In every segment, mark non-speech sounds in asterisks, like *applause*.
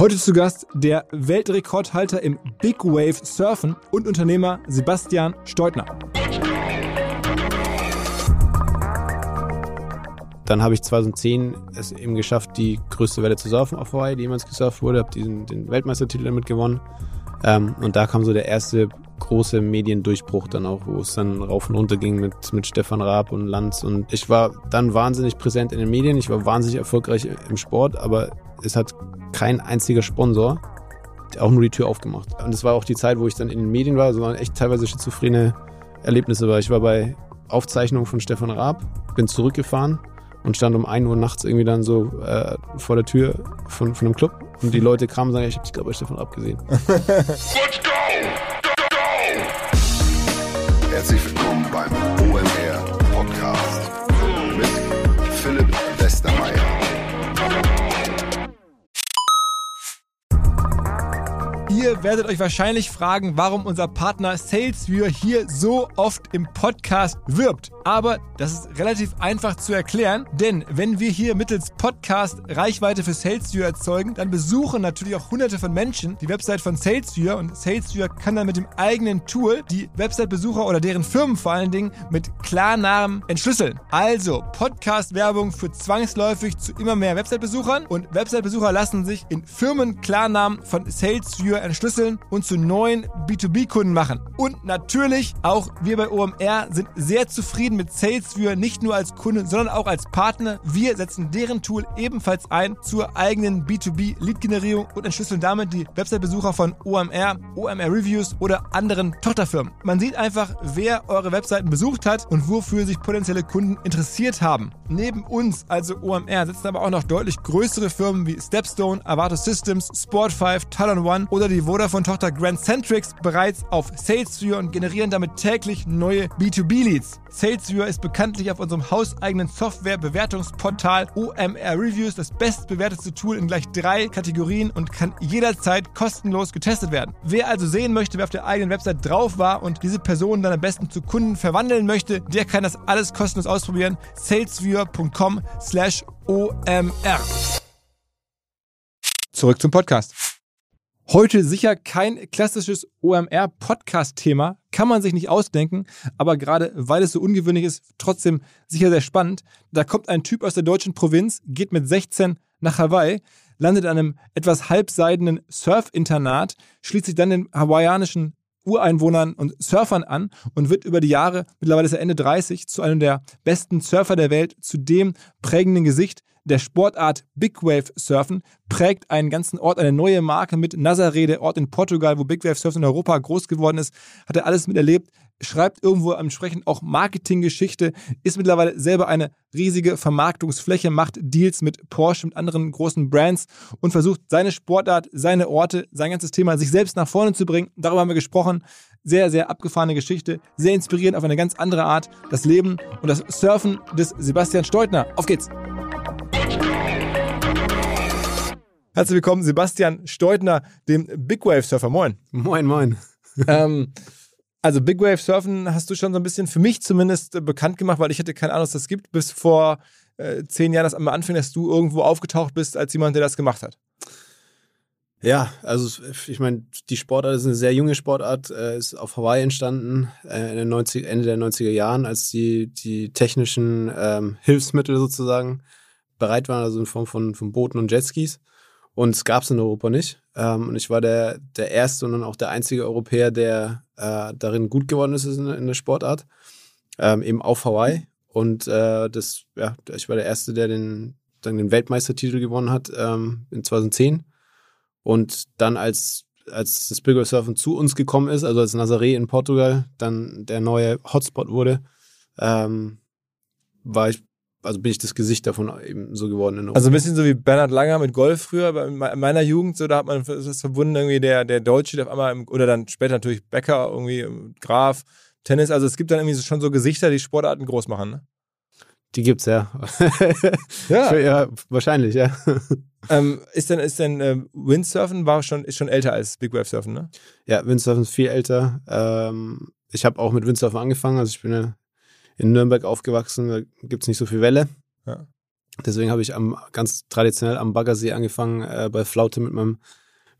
Heute zu Gast der Weltrekordhalter im Big Wave Surfen und Unternehmer Sebastian Steutner. Dann habe ich 2010 es eben geschafft, die größte Welle zu surfen auf Hawaii, die jemals gesurft wurde. Habe diesen den Weltmeistertitel damit gewonnen. Ähm, und da kam so der erste große Mediendurchbruch dann auch, wo es dann rauf und runter ging mit, mit Stefan Raab und Lanz. Und ich war dann wahnsinnig präsent in den Medien. Ich war wahnsinnig erfolgreich im Sport, aber es hat kein einziger Sponsor auch nur die Tür aufgemacht. Und es war auch die Zeit, wo ich dann in den Medien war, so waren echt teilweise schizophrene Erlebnisse war. Ich war bei Aufzeichnungen von Stefan Raab, bin zurückgefahren und stand um 1 Uhr nachts irgendwie dann so äh, vor der Tür von, von einem Club und die Leute kamen und sagen, ich habe dich glaube ich Stefan Raab gesehen. *laughs* Let's go! Ihr werdet euch wahrscheinlich fragen, warum unser Partner SalesViewer hier so oft im Podcast wirbt. Aber das ist relativ einfach zu erklären, denn wenn wir hier mittels Podcast Reichweite für SalesViewer erzeugen, dann besuchen natürlich auch hunderte von Menschen die Website von SalesViewer und SalesViewer kann dann mit dem eigenen Tool die Website-Besucher oder deren Firmen vor allen Dingen mit Klarnamen entschlüsseln. Also Podcast-Werbung führt zwangsläufig zu immer mehr Website-Besuchern und Website-Besucher lassen sich in Firmen Klarnamen von SalesViewer entschlüsseln und zu neuen B2B-Kunden machen. Und natürlich auch wir bei OMR sind sehr zufrieden mit SalesViewer, nicht nur als Kunde, sondern auch als Partner. Wir setzen deren Tool ebenfalls ein zur eigenen B2B-Lead-Generierung und entschlüsseln damit die Website-Besucher von OMR, OMR Reviews oder anderen Tochterfirmen. Man sieht einfach, wer eure Webseiten besucht hat und wofür sich potenzielle Kunden interessiert haben. Neben uns, also OMR, setzen aber auch noch deutlich größere Firmen wie Stepstone, Avato Systems, Sport5, Talon One oder die Vodafone-Tochter Grand Centrix bereits auf SalesViewer und generieren damit täglich neue B2B-Leads. SalesViewer ist bekanntlich auf unserem hauseigenen Software-Bewertungsportal OMR Reviews das bestbewertete Tool in gleich drei Kategorien und kann jederzeit kostenlos getestet werden. Wer also sehen möchte, wer auf der eigenen Website drauf war und diese Person dann am besten zu Kunden verwandeln möchte, der kann das alles kostenlos ausprobieren. salesviewer.com slash OMR. Zurück zum Podcast. Heute sicher kein klassisches OMR-Podcast-Thema, kann man sich nicht ausdenken, aber gerade weil es so ungewöhnlich ist, trotzdem sicher sehr spannend. Da kommt ein Typ aus der deutschen Provinz, geht mit 16 nach Hawaii, landet an einem etwas halbseidenen Surf-Internat, schließt sich dann den hawaiianischen Ureinwohnern und Surfern an und wird über die Jahre, mittlerweile ist er Ende 30, zu einem der besten Surfer der Welt, zu dem prägenden Gesicht der Sportart Big Wave Surfen, prägt einen ganzen Ort, eine neue Marke mit Nazaré, der Ort in Portugal, wo Big Wave Surfen in Europa groß geworden ist, hat er alles miterlebt, schreibt irgendwo entsprechend auch Marketinggeschichte, ist mittlerweile selber eine riesige Vermarktungsfläche, macht Deals mit Porsche und anderen großen Brands und versucht seine Sportart, seine Orte, sein ganzes Thema sich selbst nach vorne zu bringen. Darüber haben wir gesprochen. Sehr, sehr abgefahrene Geschichte, sehr inspirierend auf eine ganz andere Art. Das Leben und das Surfen des Sebastian Steutner. Auf geht's! Herzlich willkommen, Sebastian Steutner, dem Big Wave Surfer. Moin. Moin, moin. *laughs* Ähm, also Big Wave Surfen hast du schon so ein bisschen für mich zumindest äh, bekannt gemacht, weil ich hatte keine Ahnung, dass das gibt, bis vor äh, zehn Jahren, dass am Anfang, dass du irgendwo aufgetaucht bist als jemand, der das gemacht hat. Ja, also ich meine, die Sportart ist eine sehr junge Sportart, äh, ist auf Hawaii entstanden, äh, in den 90, Ende der 90er Jahren, als die, die technischen ähm, Hilfsmittel sozusagen bereit waren, also in Form von, von Booten und Jetskis. Und es gab es in Europa nicht. Ähm, und ich war der, der erste und dann auch der einzige Europäer, der äh, darin gut geworden ist in, in der Sportart, ähm, eben auf Hawaii. Und äh, das, ja, ich war der Erste, der den, dann den Weltmeistertitel gewonnen hat ähm, in 2010. Und dann als, als das Bigger Surfen zu uns gekommen ist, also als Nazaré in Portugal dann der neue Hotspot wurde, ähm, war ich, also bin ich das Gesicht davon eben so geworden. also ein bisschen so wie Bernhard Langer mit Golf früher, in meiner Jugend, so da hat man das verbunden, irgendwie der, der Deutsche, der auf einmal, im, oder dann später natürlich Becker, irgendwie Graf, Tennis, also es gibt dann irgendwie schon so Gesichter, die Sportarten groß machen, ne? Die gibt's ja. *laughs* ja. *laughs* ja, wahrscheinlich, ja. Ähm, ist denn, ist denn äh, Windsurfen war schon, ist schon älter als Big Wave Surfen, ne? Ja, Windsurfen ist viel älter. Ähm, ich habe auch mit Windsurfen angefangen, also ich bin ja in Nürnberg aufgewachsen, da gibt es nicht so viel Welle. Ja. Deswegen habe ich am, ganz traditionell am Baggersee angefangen, äh, bei Flaute mit meinem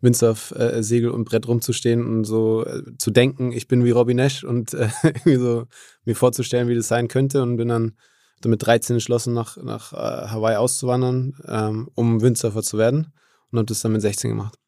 Windsurf-Segel und Brett rumzustehen und so äh, zu denken, ich bin wie Robbie Nash und äh, *laughs* irgendwie so mir vorzustellen, wie das sein könnte und bin dann mit 13 entschlossen, nach, nach äh, Hawaii auszuwandern, ähm, um Windsurfer zu werden und habe das dann mit 16 gemacht.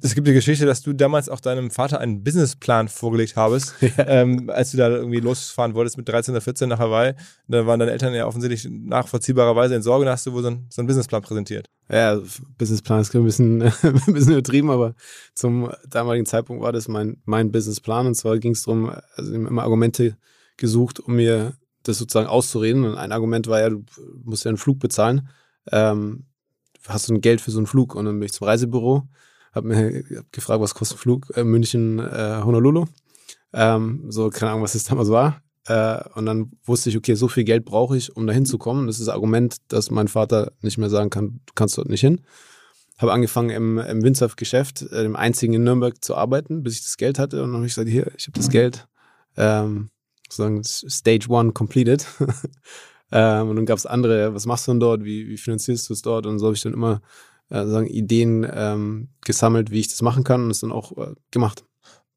Es gibt die Geschichte, dass du damals auch deinem Vater einen Businessplan vorgelegt habest, *laughs* ja. ähm, als du da irgendwie losfahren wolltest mit 13 oder 14 nach Hawaii. Da waren deine Eltern ja offensichtlich nachvollziehbarerweise in Sorge und hast du wohl so, ein, so einen Businessplan präsentiert. Ja, Businessplan ist ein bisschen, *laughs* ein bisschen übertrieben, aber zum damaligen Zeitpunkt war das mein, mein Businessplan. Und zwar ging es darum, also immer Argumente gesucht, um mir das sozusagen auszureden. Und ein Argument war ja, du musst ja einen Flug bezahlen. Ähm, hast du ein Geld für so einen Flug? Und dann bin ich zum Reisebüro habe mir gefragt, was kostet ein Flug äh, München äh, Honolulu. Ähm, so keine Ahnung, was das damals war. Äh, und dann wusste ich, okay, so viel Geld brauche ich, um da hinzukommen. Das ist das Argument, dass mein Vater nicht mehr sagen kann, du kannst dort nicht hin. Habe angefangen im, im Windsurf-Geschäft, äh, dem einzigen in Nürnberg zu arbeiten, bis ich das Geld hatte. Und dann habe ich gesagt, hier, ich habe das Geld. Ähm, sozusagen Stage One completed. *laughs* ähm, und dann gab es andere, was machst du denn dort, wie, wie finanzierst du es dort? Und so habe ich dann immer äh, sagen, Ideen ähm, gesammelt, wie ich das machen kann und es dann auch äh, gemacht.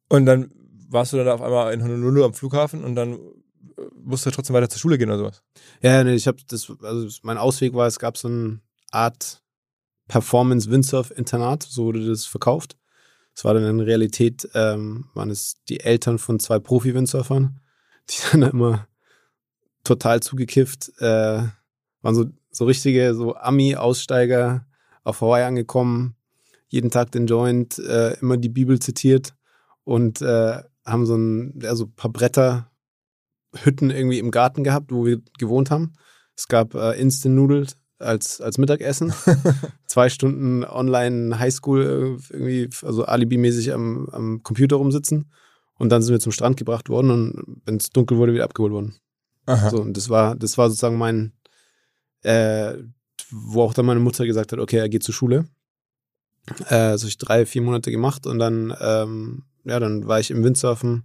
Und dann warst du dann auf einmal in Honolulu am Flughafen und dann äh, musst du trotzdem weiter zur Schule gehen oder sowas? Ja, nee, ich habe das, also mein Ausweg war, es gab so eine Art Performance-Windsurf-Internat, so wurde das verkauft. Es war dann in Realität, ähm, waren es die Eltern von zwei Profi-Windsurfern, die *laughs* dann immer total zugekifft, äh, waren so, so richtige, so Ami-Aussteiger, auf Hawaii angekommen, jeden Tag den Joint, äh, immer die Bibel zitiert und äh, haben so ein, also ein paar Bretter, Hütten irgendwie im Garten gehabt, wo wir gewohnt haben. Es gab äh, Instant Noodles als, als Mittagessen. *laughs* Zwei Stunden online Highschool äh, irgendwie, also alibimäßig am, am Computer rumsitzen. Und dann sind wir zum Strand gebracht worden und wenn es dunkel wurde, wieder abgeholt worden. Aha. So, und das war, das war sozusagen mein, äh, wo auch dann meine Mutter gesagt hat, okay, er geht zur Schule. Äh, das habe ich drei, vier Monate gemacht und dann, ähm, ja, dann war ich im Windsurfen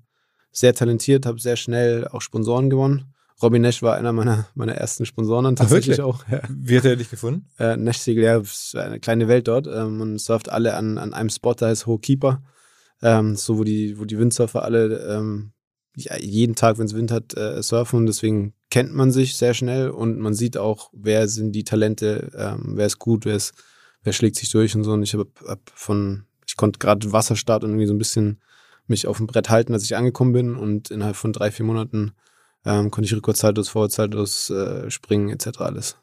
sehr talentiert, habe sehr schnell auch Sponsoren gewonnen. Robin Nash war einer meiner, meiner ersten Sponsoren dann tatsächlich auch. Ja. Wie hat er dich gefunden? Äh, Nash Segel, ja, ist eine kleine Welt dort. Ähm, man surft alle an, an einem Spot, da ist Hohe Keeper. Ähm, so, wo die, wo die Windsurfer alle ähm, jeden Tag, wenn es Wind hat, äh, surfen. Und deswegen kennt man sich sehr schnell und man sieht auch, wer sind die Talente, ähm, wer ist gut, wer, ist, wer schlägt sich durch und so. Und ich habe hab von, ich konnte gerade Wasserstart und irgendwie so ein bisschen mich auf dem Brett halten, als ich angekommen bin. Und innerhalb von drei, vier Monaten ähm, konnte ich Rückwärtssaltos, Vorwärtssaltos äh, springen, etc. alles.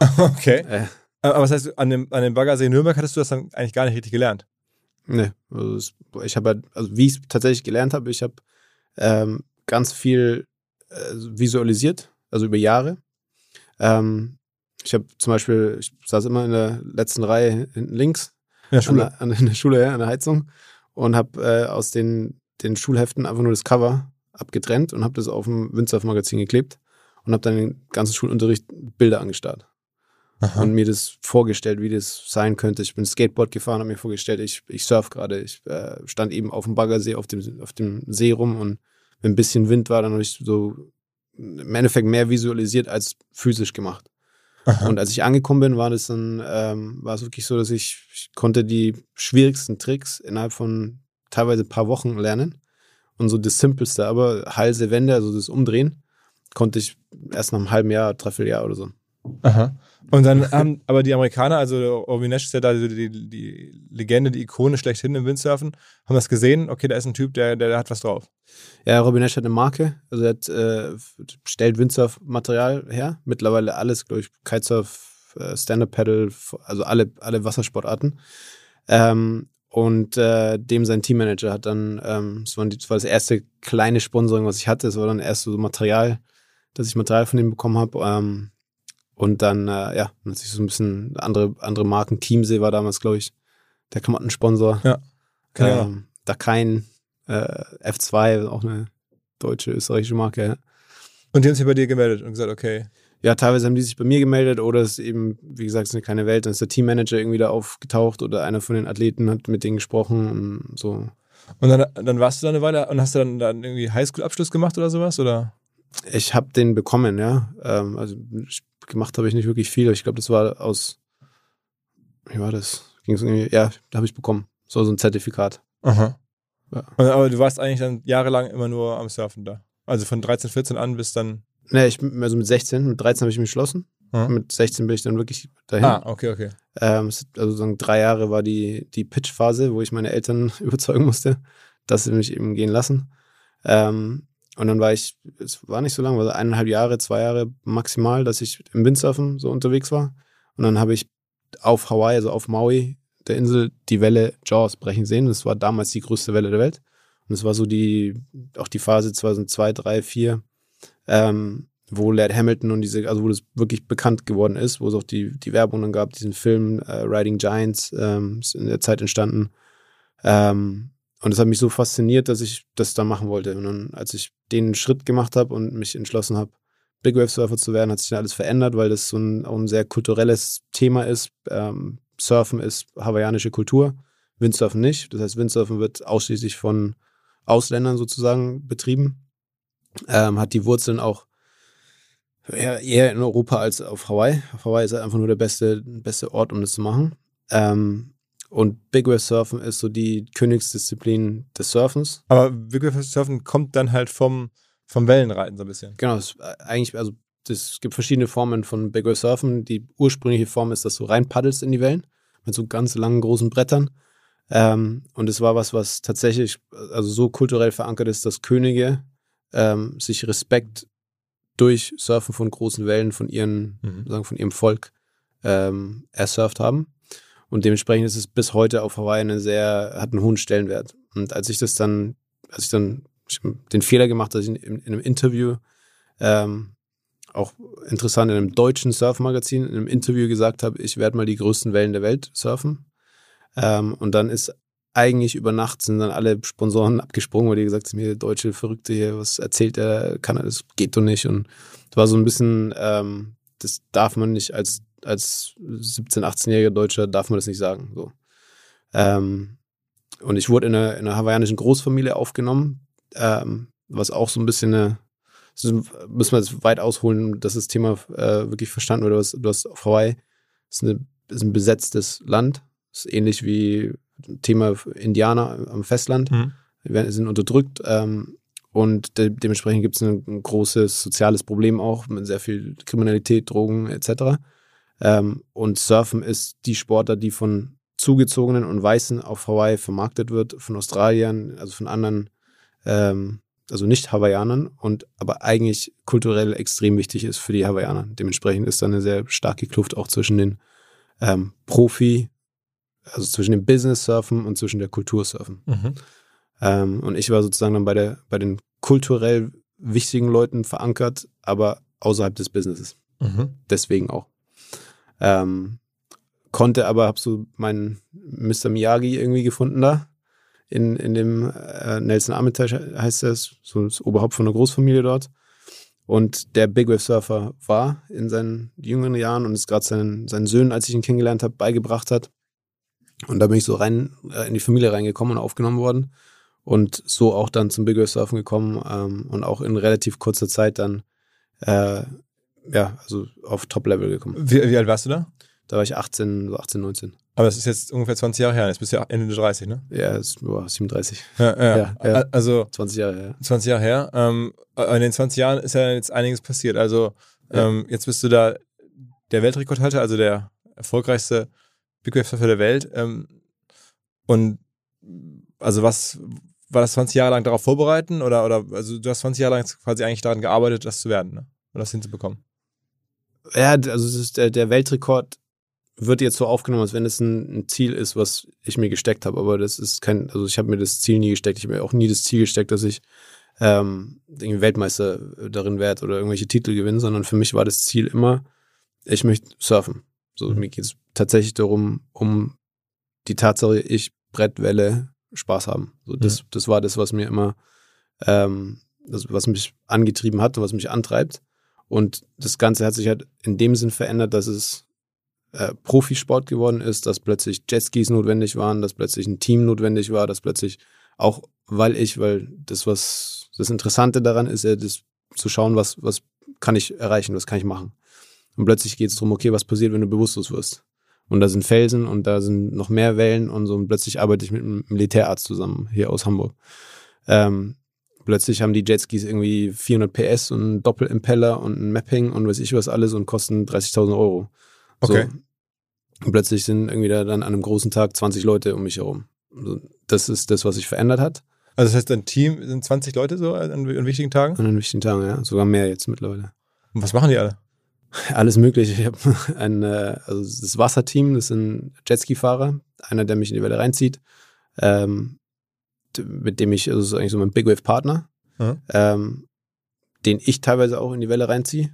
*laughs* Okay. Äh. Aber was heißt, an dem, an dem Baggersee Nürnberg hattest du das dann eigentlich gar nicht richtig gelernt? Nee, also ich habe halt, also wie ich es tatsächlich gelernt habe, ich habe ähm, ganz viel äh, visualisiert, also über Jahre. Ähm, ich habe zum Beispiel, ich saß immer in der letzten Reihe hinten links. In der Schule? An der, an der Schule, ja, an der Heizung. Und habe äh, aus den, den Schulheften einfach nur das Cover abgetrennt und habe das auf dem Windsurf-Magazin geklebt und habe dann den ganzen Schulunterricht Bilder angestarrt. Aha. Und mir das vorgestellt, wie das sein könnte. Ich bin Skateboard gefahren, habe mir vorgestellt, ich, ich surf gerade. Ich äh, stand eben auf dem Baggersee, auf dem, auf dem See rum und wenn ein bisschen Wind war, dann habe ich so im Endeffekt mehr visualisiert als physisch gemacht. Aha. Und als ich angekommen bin, war das dann, ähm, war es wirklich so, dass ich, ich konnte die schwierigsten Tricks innerhalb von teilweise ein paar Wochen lernen. Und so das Simpelste, aber Halse, Wände, also das Umdrehen, konnte ich erst nach einem halben Jahr, dreiviertel Jahr oder so. Aha. Und dann haben aber die Amerikaner, also Orvin Nash ist ja da die, die, Legende, die Ikone schlechthin im Windsurfen, haben das gesehen, okay, da ist ein Typ, der, der, der hat was drauf. Ja, Robin Nash hat eine Marke, also er hat, äh, stellt Windsurf-Material her, mittlerweile alles, glaube ich, Kitesurf, äh, Stand-Up-Paddle, also alle, alle Wassersportarten. Ähm, und äh, dem sein Teammanager hat dann, ähm, das, war die, das war das erste kleine Sponsoring, was ich hatte, es war dann erst so Material, dass ich Material von ihm bekommen habe. Ähm, und dann, äh, ja, natürlich so ein bisschen andere, andere Marken. Chiemsee war damals, glaube ich, der Klamottensponsor. Ja. Ähm, da kein äh, F2, auch eine deutsche, österreichische Marke. Ja. Und die haben sich bei dir gemeldet und gesagt, okay. Ja, teilweise haben die sich bei mir gemeldet oder es ist eben, wie gesagt, es ist eine kleine Welt. Dann ist der Teammanager irgendwie da aufgetaucht oder einer von den Athleten hat mit denen gesprochen und so. Und dann, dann warst du da eine Weile und hast du dann, dann irgendwie Highschool-Abschluss gemacht oder sowas? Oder? Ich habe den bekommen, ja. Ähm, also gemacht habe ich nicht wirklich viel. Ich glaube, das war aus, wie war das? Ging's irgendwie, ja, da habe ich bekommen. So, so ein Zertifikat. Aha. Ja. Aber du warst eigentlich dann jahrelang immer nur am Surfen da. Also von 13, 14 an bis dann. Ne, ich, also mit 16, mit 13 habe ich mich geschlossen. Aha. Mit 16 bin ich dann wirklich dahin. Ah, okay, okay. Ähm, also sozusagen drei Jahre war die, die Pitch-Phase, wo ich meine Eltern *laughs* überzeugen musste, dass sie mich eben gehen lassen. Ähm, und dann war ich, es war nicht so lange, war so eineinhalb Jahre, zwei Jahre maximal, dass ich im Windsurfen so unterwegs war. Und dann habe ich auf Hawaii, also auf Maui, der Insel, die Welle Jaws brechen sehen. Das war damals die größte Welle der Welt. Und es war so die, auch die Phase 2002, 3, 4, ähm, wo Laird Hamilton und diese, also wo das wirklich bekannt geworden ist, wo es auch die, die Werbung dann gab, diesen Film äh, Riding Giants, ähm, ist in der Zeit entstanden. Ähm, und das hat mich so fasziniert, dass ich das dann machen wollte. Und dann, als ich den Schritt gemacht habe und mich entschlossen habe, Big Wave Surfer zu werden, hat sich dann alles verändert, weil das so ein, auch ein sehr kulturelles Thema ist. Ähm, Surfen ist hawaiianische Kultur, Windsurfen nicht. Das heißt, Windsurfen wird ausschließlich von Ausländern sozusagen betrieben. Ähm, hat die Wurzeln auch eher, eher in Europa als auf Hawaii. Auf Hawaii ist halt einfach nur der beste, beste Ort, um das zu machen. Ähm, und Big Wave Surfen ist so die Königsdisziplin des Surfens. Aber Big Wave Surfen kommt dann halt vom, vom Wellenreiten so ein bisschen. Genau, es, eigentlich, also es gibt verschiedene Formen von Big Wave Surfen. Die ursprüngliche Form ist, dass du rein paddelst in die Wellen mit so ganz langen, großen Brettern. Ähm, und es war was, was tatsächlich also so kulturell verankert ist, dass Könige ähm, sich Respekt durch Surfen von großen Wellen von ihren, Mhm. sagen, von ihrem Volk ähm, ersurft haben. Und dementsprechend ist es bis heute auf Hawaii eine sehr, hat einen hohen Stellenwert. Und als ich das dann, als ich dann ich den Fehler gemacht, dass ich in, in einem Interview ähm, auch interessant in einem deutschen Surfmagazin in einem Interview gesagt habe, ich werde mal die größten Wellen der Welt surfen. Ähm, und dann ist eigentlich über Nacht sind dann alle Sponsoren *laughs* abgesprungen, weil die gesagt haben, hier der deutsche Verrückte hier, was erzählt er, kann das geht doch nicht. Und es war so ein bisschen, ähm, das darf man nicht als, als 17-, 18-jähriger Deutscher darf man das nicht sagen. So. Ähm, und ich wurde in einer, in einer hawaiianischen Großfamilie aufgenommen, ähm, was auch so ein bisschen eine, das müssen wir jetzt weit ausholen, dass das Thema äh, wirklich verstanden wird. Du hast, du hast auf Hawaii, ist, eine, ist ein besetztes Land, ist ähnlich wie Thema Indianer am Festland. Mhm. Die werden, sind unterdrückt ähm, und de dementsprechend gibt es ein, ein großes soziales Problem auch mit sehr viel Kriminalität, Drogen etc. Ähm, und Surfen ist die Sportart, die von Zugezogenen und Weißen auf Hawaii vermarktet wird, von Australiern, also von anderen, ähm, also nicht Hawaiianern und aber eigentlich kulturell extrem wichtig ist für die Hawaiianer. Dementsprechend ist da eine sehr starke Kluft auch zwischen den ähm, Profi, also zwischen dem Business-Surfen und zwischen der Kultursurfen. Mhm. Ähm, und ich war sozusagen dann bei, der, bei den kulturell wichtigen Leuten verankert, aber außerhalb des Businesses. Mhm. Deswegen auch. Ähm, konnte aber, hab so meinen Mr. Miyagi irgendwie gefunden da. In, in dem äh, Nelson Armitage heißt das, so das Oberhaupt von einer Großfamilie dort. Und der Big Wave Surfer war in seinen jüngeren Jahren und es gerade seinen, seinen Söhnen, als ich ihn kennengelernt habe, beigebracht hat. Und da bin ich so rein äh, in die Familie reingekommen und aufgenommen worden. Und so auch dann zum Big Wave Surfen gekommen ähm, und auch in relativ kurzer Zeit dann äh, ja, also auf Top-Level gekommen. Wie, wie alt warst du da? Da war ich 18, so 18, 19. Aber das ist jetzt ungefähr 20 Jahre her. Jetzt bist du ja Ende 30, ne? Ja, ist boah, 37. Ja, ja. Ja, ja. Also 20 Jahre her. 20 Jahre her. Ähm, in den 20 Jahren ist ja jetzt einiges passiert. Also ähm, jetzt bist du da der Weltrekordhalter, also der erfolgreichste Big Wave Surfer der Welt. Ähm, und also was war das 20 Jahre lang darauf vorbereiten oder oder also du hast 20 Jahre lang quasi eigentlich daran gearbeitet, das zu werden, ne? Oder das hinzubekommen. Ja, also ist der, der Weltrekord wird jetzt so aufgenommen, als wenn es ein, ein Ziel ist, was ich mir gesteckt habe. Aber das ist kein, also ich habe mir das Ziel nie gesteckt. Ich habe mir auch nie das Ziel gesteckt, dass ich ähm, Weltmeister darin werde oder irgendwelche Titel gewinne, sondern für mich war das Ziel immer, ich möchte surfen. So, Mhm. mir geht es tatsächlich darum, um die Tatsache, ich Brettwelle Spaß haben. So, das, das war das, was mir immer, ähm, das, was mich angetrieben hat und was mich antreibt. Und das Ganze hat sich halt in dem Sinn verändert, dass es äh, Profisport geworden ist, dass plötzlich Jetskis notwendig waren, dass plötzlich ein Team notwendig war, dass plötzlich auch, weil ich, weil das, was das Interessante daran ist, ja, das zu schauen, was, was kann ich erreichen, was kann ich machen. Und plötzlich geht es darum, okay, was passiert, wenn du bewusstlos wirst? Und da sind Felsen und da sind noch mehr Wellen und so. Und plötzlich arbeite ich mit einem Militärarzt zusammen hier aus Hamburg. Ähm, plötzlich haben die Jetskis irgendwie 400 PS und einen Doppelimpeller und ein Mapping und weiß ich was alles und kosten 30.000 Euro. Okay. So. Und plötzlich sind irgendwie da dann an einem großen Tag 20 Leute um mich herum. So, das ist das, was sich verändert hat. Also das heißt, dein Team sind 20 Leute so an, an wichtigen Tagen? An den wichtigen Tagen, ja. Sogar mehr jetzt mittlerweile. Und was machen die alle? Alles mögliche. Ich habe *laughs* ein, äh, also das Wasserteam, das sind Jetski-Fahrer, einer, der mich in die Welle reinzieht, ähm, mit dem ich, also das ist eigentlich so mein Big Wave-Partner, Mhm. ähm, den ich teilweise auch in die Welle reinziehe.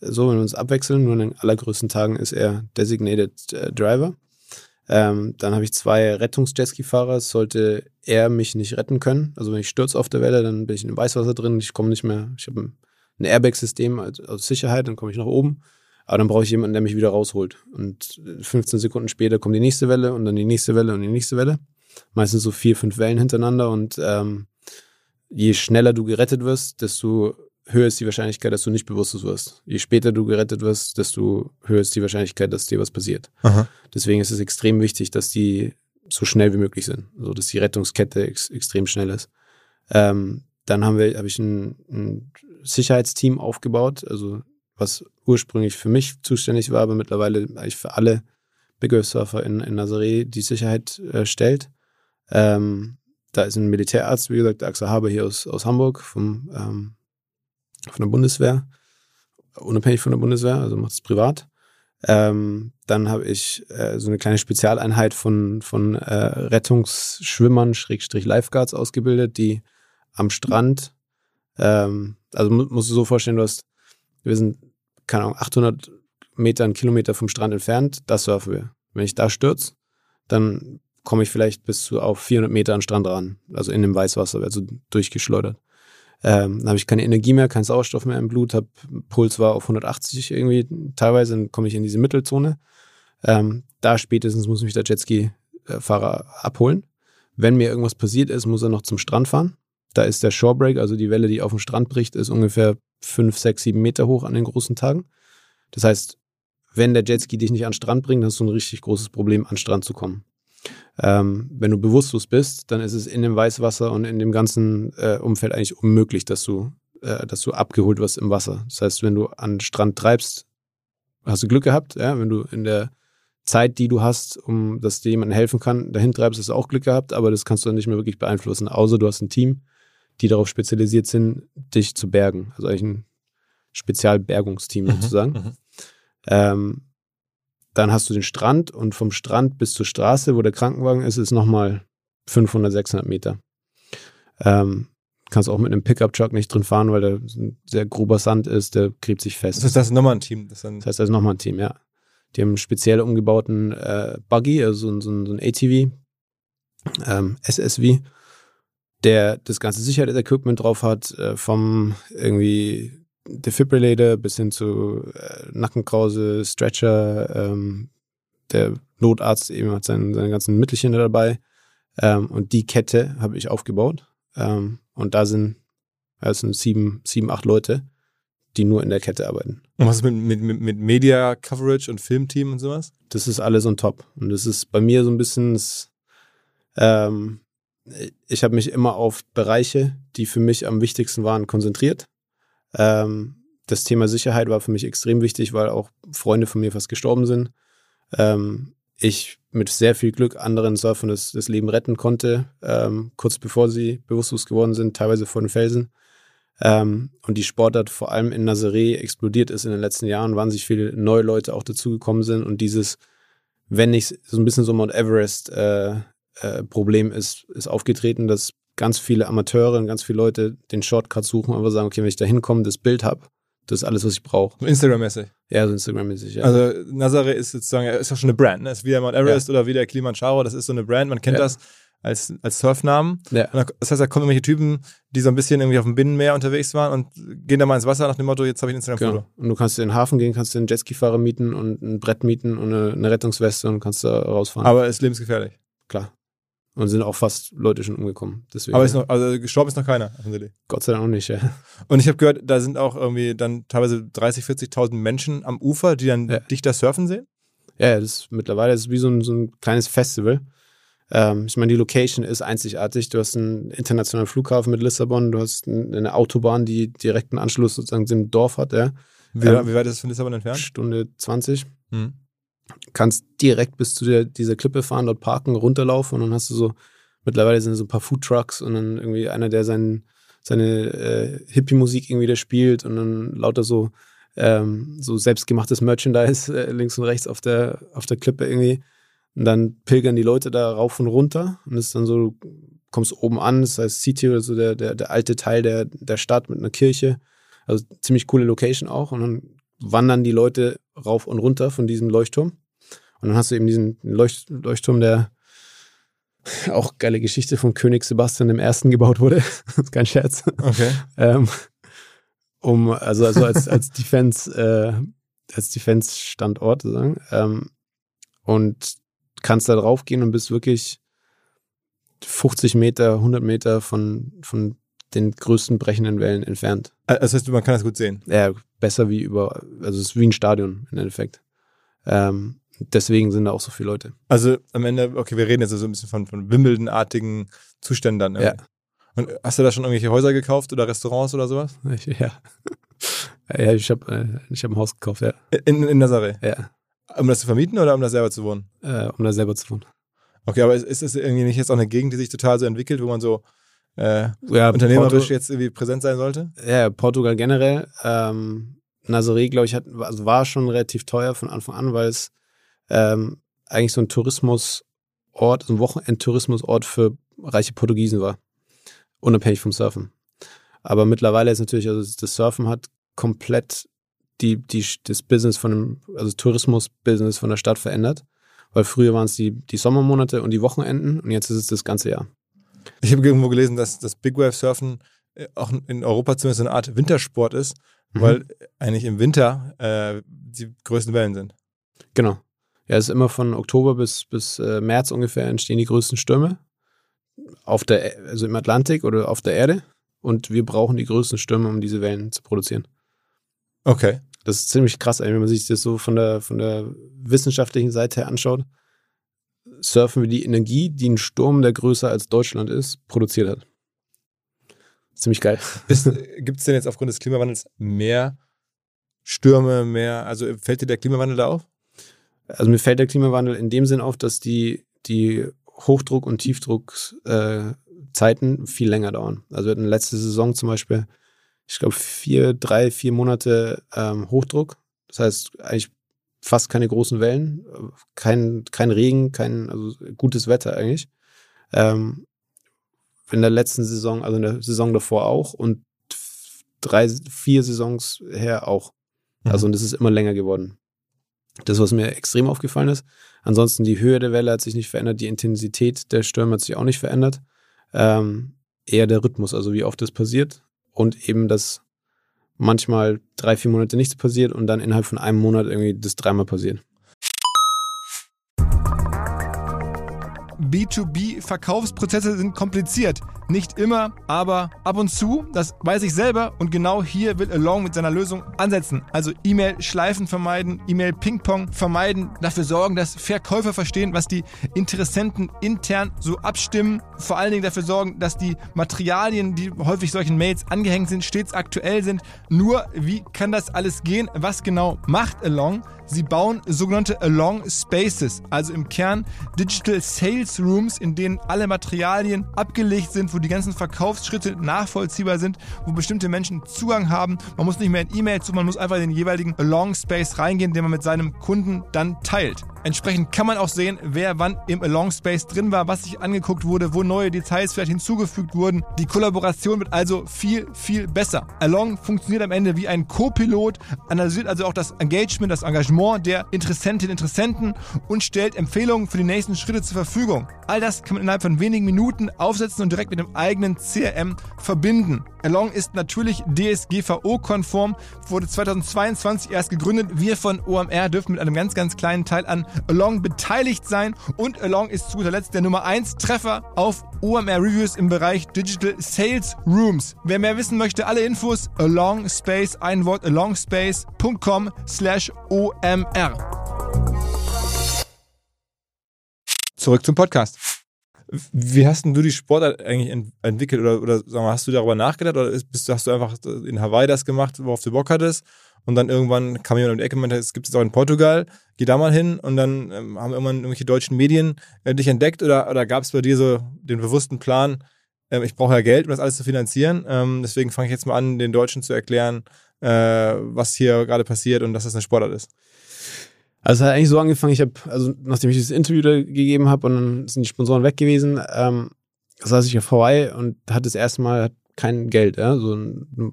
So, wenn wir uns abwechseln, nur an den allergrößten Tagen ist er Designated äh, Driver. Ähm, dann habe ich zwei Rettungs-Jetski-Fahrer. Sollte er mich nicht retten können, also wenn ich stürze auf der Welle, dann bin ich in dem Weißwasser drin, ich komme nicht mehr, ich habe ein ein Airbag-System als, als Sicherheit, dann komme ich nach oben. Aber dann brauche ich jemanden, der mich wieder rausholt. Und 15 Sekunden später kommt die nächste Welle und dann die nächste Welle und die nächste Welle. Meistens so vier, fünf Wellen hintereinander. Und ähm, je schneller du gerettet wirst, desto höher ist die Wahrscheinlichkeit, dass du nicht bewusstlos wirst. Je später du gerettet wirst, desto höher ist die Wahrscheinlichkeit, dass dir was passiert. Aha. Deswegen ist es extrem wichtig, dass die so schnell wie möglich sind. So dass die Rettungskette ex extrem schnell ist. Ähm, dann haben wir, habe ich ein, ein Sicherheitsteam aufgebaut, also was ursprünglich für mich zuständig war, aber mittlerweile eigentlich für alle Big Wave Surfer in, in Nazaré die Sicherheit äh, stellt. Ähm, da ist ein Militärarzt, wie gesagt, der Axel Haber hier aus, aus Hamburg vom, ähm, von der Bundeswehr, unabhängig von der Bundeswehr, also macht es privat. Ähm, dann habe ich äh, so eine kleine Spezialeinheit von, von äh, Rettungsschwimmern, Schrägstrich Lifeguards ausgebildet, die am Strand, ähm, also mu musst du so vorstellen, du hast, wir sind, keine Ahnung, 800 Meter, einen Kilometer vom Strand entfernt, da surfen wir. Wenn ich da stürze, dann komme ich vielleicht bis zu auf 400 Meter an Strand ran, also in dem Weißwasser, also durchgeschleudert. Ähm, dann habe ich keine Energie mehr, keinen Sauerstoff mehr im Blut, hab, Puls war auf 180 irgendwie, teilweise dann komme ich in diese Mittelzone. Ähm, da spätestens muss mich der Jetski-Fahrer abholen. Wenn mir irgendwas passiert ist, muss er noch zum Strand fahren. Da ist der Shorebreak, also die Welle, die auf dem Strand bricht, ist ungefähr 5, 6, 7 Meter hoch an den großen Tagen. Das heißt, wenn der Jetski dich nicht an den Strand bringt, hast du ein richtig großes Problem, an den Strand zu kommen. Ähm, wenn du bewusstlos bist, dann ist es in dem Weißwasser und in dem ganzen äh, Umfeld eigentlich unmöglich, dass du, äh, dass du abgeholt wirst im Wasser. Das heißt, wenn du an den Strand treibst, hast du Glück gehabt, ja, wenn du in der Zeit, die du hast, um dass dir jemandem helfen kann, dahin treibst, hast du auch Glück gehabt, aber das kannst du dann nicht mehr wirklich beeinflussen, außer du hast ein Team, die darauf spezialisiert sind, dich zu bergen. Also eigentlich ein Spezialbergungsteam sozusagen. Mhm. Ähm, dann hast du den Strand und vom Strand bis zur Straße, wo der Krankenwagen ist, ist nochmal 500, 600 Meter. Ähm, kannst auch mit einem Pickup-Truck nicht drin fahren, weil da ein sehr grober Sand ist, der gräbt sich fest. Das heißt, das ist nochmal ein Team. Das Das heißt, da ist nochmal ein Team, ja. Die haben einen speziell umgebauten äh, Buggy, also so, ein- so, so ein ATV, ähm, SSV, der das ganze Sicherheitsequipment drauf hat, äh, vom irgendwie Defibrillator bis hin zu äh, Nackenkrause, Stretcher, ähm, der Notarzt eben hat seine, seine ganzen Mittelchen da dabei. Ähm, und die Kette habe ich aufgebaut. Ähm, und da sind, es sind sieben, sieben, acht Leute, die nur in der Kette arbeiten. Und was ist mit, mit, mit, mit Media Coverage und Filmteam und sowas? Das ist alles on top. Und das ist bei mir so ein bisschen, das, ähm, ich habe mich immer auf Bereiche, die für mich am wichtigsten waren, konzentriert. Ähm, das Thema Sicherheit war für mich extrem wichtig, weil auch Freunde von mir fast gestorben sind. Ähm, ich mit sehr viel Glück anderen Surfern das, das Leben retten konnte, ähm, kurz bevor sie bewusstlos geworden sind, teilweise vor den Felsen. Ähm, und die Sportart vor allem in Nazaré explodiert ist in den letzten Jahren, wahnsinnig viele neue Leute auch dazugekommen sind und dieses, wenn nicht so ein bisschen so Mount Everest äh, äh, Problem ist, ist aufgetreten, dass ganz viele Amateure und ganz viele Leute den Shortcut suchen, aber sagen, okay, wenn ich da hinkomme, das Bild habe, das ist alles, was ich brauche. Instagram-mäßig. Ja, so Instagram-mäßig, ja. Also Nazare ist sozusagen, ist auch schon eine Brand. Ne? Ist wie der Mount Everest oder wie der Kilimanjaro. Das ist so eine Brand. Man kennt Ja. das als, als Surfnamen. ja. Das heißt, da kommen irgendwelche Typen, die so ein bisschen irgendwie auf dem Binnenmeer unterwegs waren und gehen da mal ins Wasser nach dem Motto, jetzt habe ich ein Instagram-Foto. Genau. Und du kannst in den Hafen gehen, kannst einen Jetski-Fahrer mieten und ein Brett mieten und eine, eine Rettungsweste und kannst da rausfahren. Aber ist lebensgefährlich. klar. Und sind auch fast Leute schon umgekommen. Deswegen, Aber ist noch, also gestorben ist noch keiner. Gott sei Dank auch nicht, ja. Und ich habe gehört, da sind auch irgendwie dann teilweise 30, 40.000 Menschen am Ufer, die dann Ja. dich da surfen sehen. Ja, das ist mittlerweile das ist wie so ein, so ein kleines Festival. Ähm, ich meine, die Location ist einzigartig. Du hast einen internationalen Flughafen mit Lissabon, du hast eine Autobahn, die direkten Anschluss sozusagen zum Dorf hat, ja. Wie, Ähm, wie weit ist das von Lissabon entfernt? Stunde 20. Hm. Kannst direkt bis zu der, dieser Klippe fahren, dort parken, runterlaufen und dann hast du so, mittlerweile sind so ein paar Foodtrucks und dann irgendwie einer, der seinen, seine äh, Hippie-Musik irgendwie da spielt und dann lauter so, ähm, so selbstgemachtes Merchandise äh, links und rechts auf der, auf der Klippe irgendwie. Und dann pilgern die Leute da rauf und runter und ist dann so, du kommst oben an, das heißt City oder so der, der, der alte Teil der, der Stadt mit einer Kirche. Also ziemlich coole Location auch. Und dann wandern die Leute rauf und runter von diesem Leuchtturm. Und dann hast du eben diesen Leucht Leuchtturm, der auch geile Geschichte von König Sebastian I. gebaut wurde. *laughs* das ist kein Scherz. Okay. Ähm, um, also, also als, als Defense, äh, als Defense-Standort sozusagen. Ähm, und kannst da drauf gehen und bist wirklich 50 Meter, 100 Meter von, von den größten brechenden Wellen entfernt. Also Das heißt, man kann das gut sehen. Ja, besser wie über, also es ist wie ein Stadion im Endeffekt. Ähm, deswegen sind da auch so viele Leute. Also am Ende, okay, wir reden jetzt so ein bisschen von, von Wimbledon-artigen Zuständen dann. Ja. irgendwie. Und hast du da schon irgendwelche Häuser gekauft oder Restaurants oder sowas? Ich, *laughs* ja. ja, ich habe äh, ich hab ein Haus gekauft, ja. In, in Nazaré. ja Um das zu vermieten oder um da selber zu wohnen? äh, um da selber zu wohnen. Okay, aber ist, ist das irgendwie nicht jetzt auch eine Gegend, die sich total so entwickelt, wo man so äh, Ja, unternehmerisch Porto- jetzt irgendwie präsent sein sollte? Ja, Portugal generell. Ähm, Nazaré, glaube ich, hat, also war schon relativ teuer von Anfang an, weil es ähm, eigentlich so ein Tourismusort, so ein Wochenendtourismusort für reiche Portugiesen war. Unabhängig vom Surfen. Aber mittlerweile ist natürlich, also das Surfen hat komplett die, die, das Business von dem, also Tourismus-Business von der Stadt verändert. Weil früher waren es die, die Sommermonate und die Wochenenden und jetzt ist es das ganze Jahr. Ich habe irgendwo gelesen, dass das Big Wave Surfen äh, auch in Europa zumindest eine Art Wintersport ist, Mhm. weil eigentlich im Winter äh, die größten Wellen sind. Genau. Ja, es ist immer von Oktober bis, bis äh, März ungefähr entstehen die größten Stürme. Auf der, also im Atlantik oder auf der Erde. Und wir brauchen die größten Stürme, um diese Wellen zu produzieren. Okay. Das ist ziemlich krass, wenn man sich das so von der, von der wissenschaftlichen Seite her anschaut. Surfen wir die Energie, die ein Sturm, der größer als Deutschland ist, produziert hat. Ziemlich geil. Gibt es denn jetzt aufgrund des Klimawandels mehr Stürme, mehr, also fällt dir der Klimawandel da auf? Also mir fällt der Klimawandel in dem Sinn auf, dass die, die Hochdruck- und Tiefdruckzeiten äh, viel länger dauern. Also wir hatten letzte Saison zum Beispiel, ich glaube, vier, drei, vier Monate ähm, Hochdruck. Das heißt eigentlich fast keine großen Wellen, kein, kein Regen, kein also gutes Wetter eigentlich. Ähm, in der letzten Saison, also in der Saison davor auch und drei, vier Saisons her auch. Also und es ist immer länger geworden. Das, was mir extrem aufgefallen ist. Ansonsten die Höhe der Welle hat sich nicht verändert, die Intensität der Stürme hat sich auch nicht verändert. Ähm, eher der Rhythmus, also wie oft das passiert und eben, dass manchmal drei, vier Monate nichts passiert und dann innerhalb von einem Monat irgendwie das dreimal passiert. B2B-Verkaufsprozesse sind kompliziert. Nicht immer, aber ab und zu, das weiß ich selber und genau hier will Along mit seiner Lösung ansetzen. Also E-Mail-Schleifen vermeiden, E-Mail-Ping-Pong vermeiden, dafür sorgen, dass Verkäufer verstehen, was die Interessenten intern so abstimmen, vor allen Dingen dafür sorgen, dass die Materialien, die häufig solchen Mails angehängt sind, stets aktuell sind. Nur, wie kann das alles gehen? Was genau macht Along? Sie bauen sogenannte Along Spaces, also im Kern Digital Sales Rooms, in denen alle Materialien abgelegt sind, wo die ganzen Verkaufsschritte nachvollziehbar sind, wo bestimmte Menschen Zugang haben. Man muss nicht mehr in E-Mail zu, man muss einfach in den jeweiligen Along Space reingehen, den man mit seinem Kunden dann teilt. Entsprechend kann man auch sehen, wer wann im Along Space drin war, was sich angeguckt wurde, wo neue Details vielleicht hinzugefügt wurden. Die Kollaboration wird also viel, viel besser. Along funktioniert am Ende wie ein Co-Pilot, analysiert also auch das Engagement, das Engagement der Interessentinnen und Interessenten und stellt Empfehlungen für die nächsten Schritte zur Verfügung. All das kann man innerhalb von wenigen Minuten aufsetzen und direkt mit dem eigenen CRM verbinden. Along ist natürlich DSGVO-konform, wurde 2022 erst gegründet. Wir von OMR dürfen mit einem ganz, ganz kleinen Teil an Along beteiligt sein und Along ist zu guter Letzt der Nummer 1 Treffer auf OMR Reviews im Bereich Digital Sales Rooms. Wer mehr wissen möchte, alle Infos Along Space, ein Wort alongspace.com slash OMR. Zurück zum Podcast. Wie hast denn du die Sportart eigentlich ent entwickelt? Oder, oder sag mal, hast du darüber nachgedacht? Oder bist, hast du einfach in Hawaii das gemacht, worauf du Bock hattest? Und dann irgendwann kam jemand um die Ecke und meinte, es gibt es auch in Portugal, geh da mal hin. Und dann ähm, haben irgendwann irgendwelche deutschen Medien äh, dich entdeckt? Oder, oder gab es bei dir so den bewussten Plan, äh, ich brauche ja Geld, um das alles zu finanzieren, ähm, deswegen fange ich jetzt mal an, den Deutschen zu erklären, äh, was hier gerade passiert und dass das eine Sportart ist. Also es hat eigentlich so angefangen, ich habe, also nachdem ich dieses Interview da gegeben habe und dann sind die Sponsoren weg gewesen, ähm, saß ich auf Hawaii und hatte das erste Mal kein Geld. Ja? So,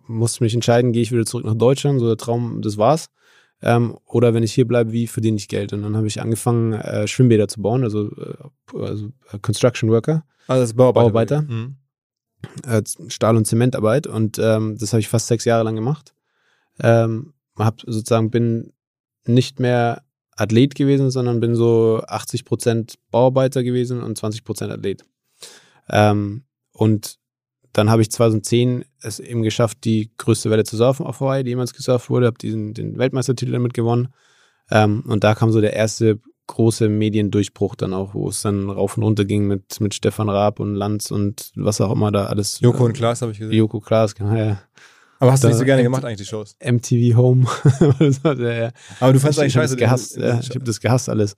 musste mich entscheiden, gehe ich wieder zurück nach Deutschland, so der Traum, das war's. Ähm, oder wenn ich hier bleibe, wie verdiene ich Geld? Und dann habe ich angefangen, äh, Schwimmbäder zu bauen, also, äh, also äh, Construction Worker. Also das Bauarbeiter. Bauarbeiter. Mhm. Äh, Stahl- und Zementarbeit. Und ähm, das habe ich fast sechs Jahre lang gemacht. Ähm, hab sozusagen bin nicht mehr Athlet gewesen, sondern bin so 80 Prozent Bauarbeiter gewesen und 20 Prozent Athlet. Ähm, und dann habe ich 2010 es eben geschafft, die größte Welle zu surfen auf Hawaii, die jemals gesurft wurde, habe diesen den Weltmeistertitel damit gewonnen. Ähm, und da kam so der erste große Mediendurchbruch dann auch, wo es dann rauf und runter ging mit, mit Stefan Raab und Lanz und was auch immer da alles. Joko und Klaas habe ich gesehen. Joko Klaas, genau, ja. Aber hast du nicht so gerne gemacht eigentlich die Shows? MTV Home. *laughs* Aber du fandest eigentlich scheiße. Ich gehasst, ja, ich habe das gehasst alles.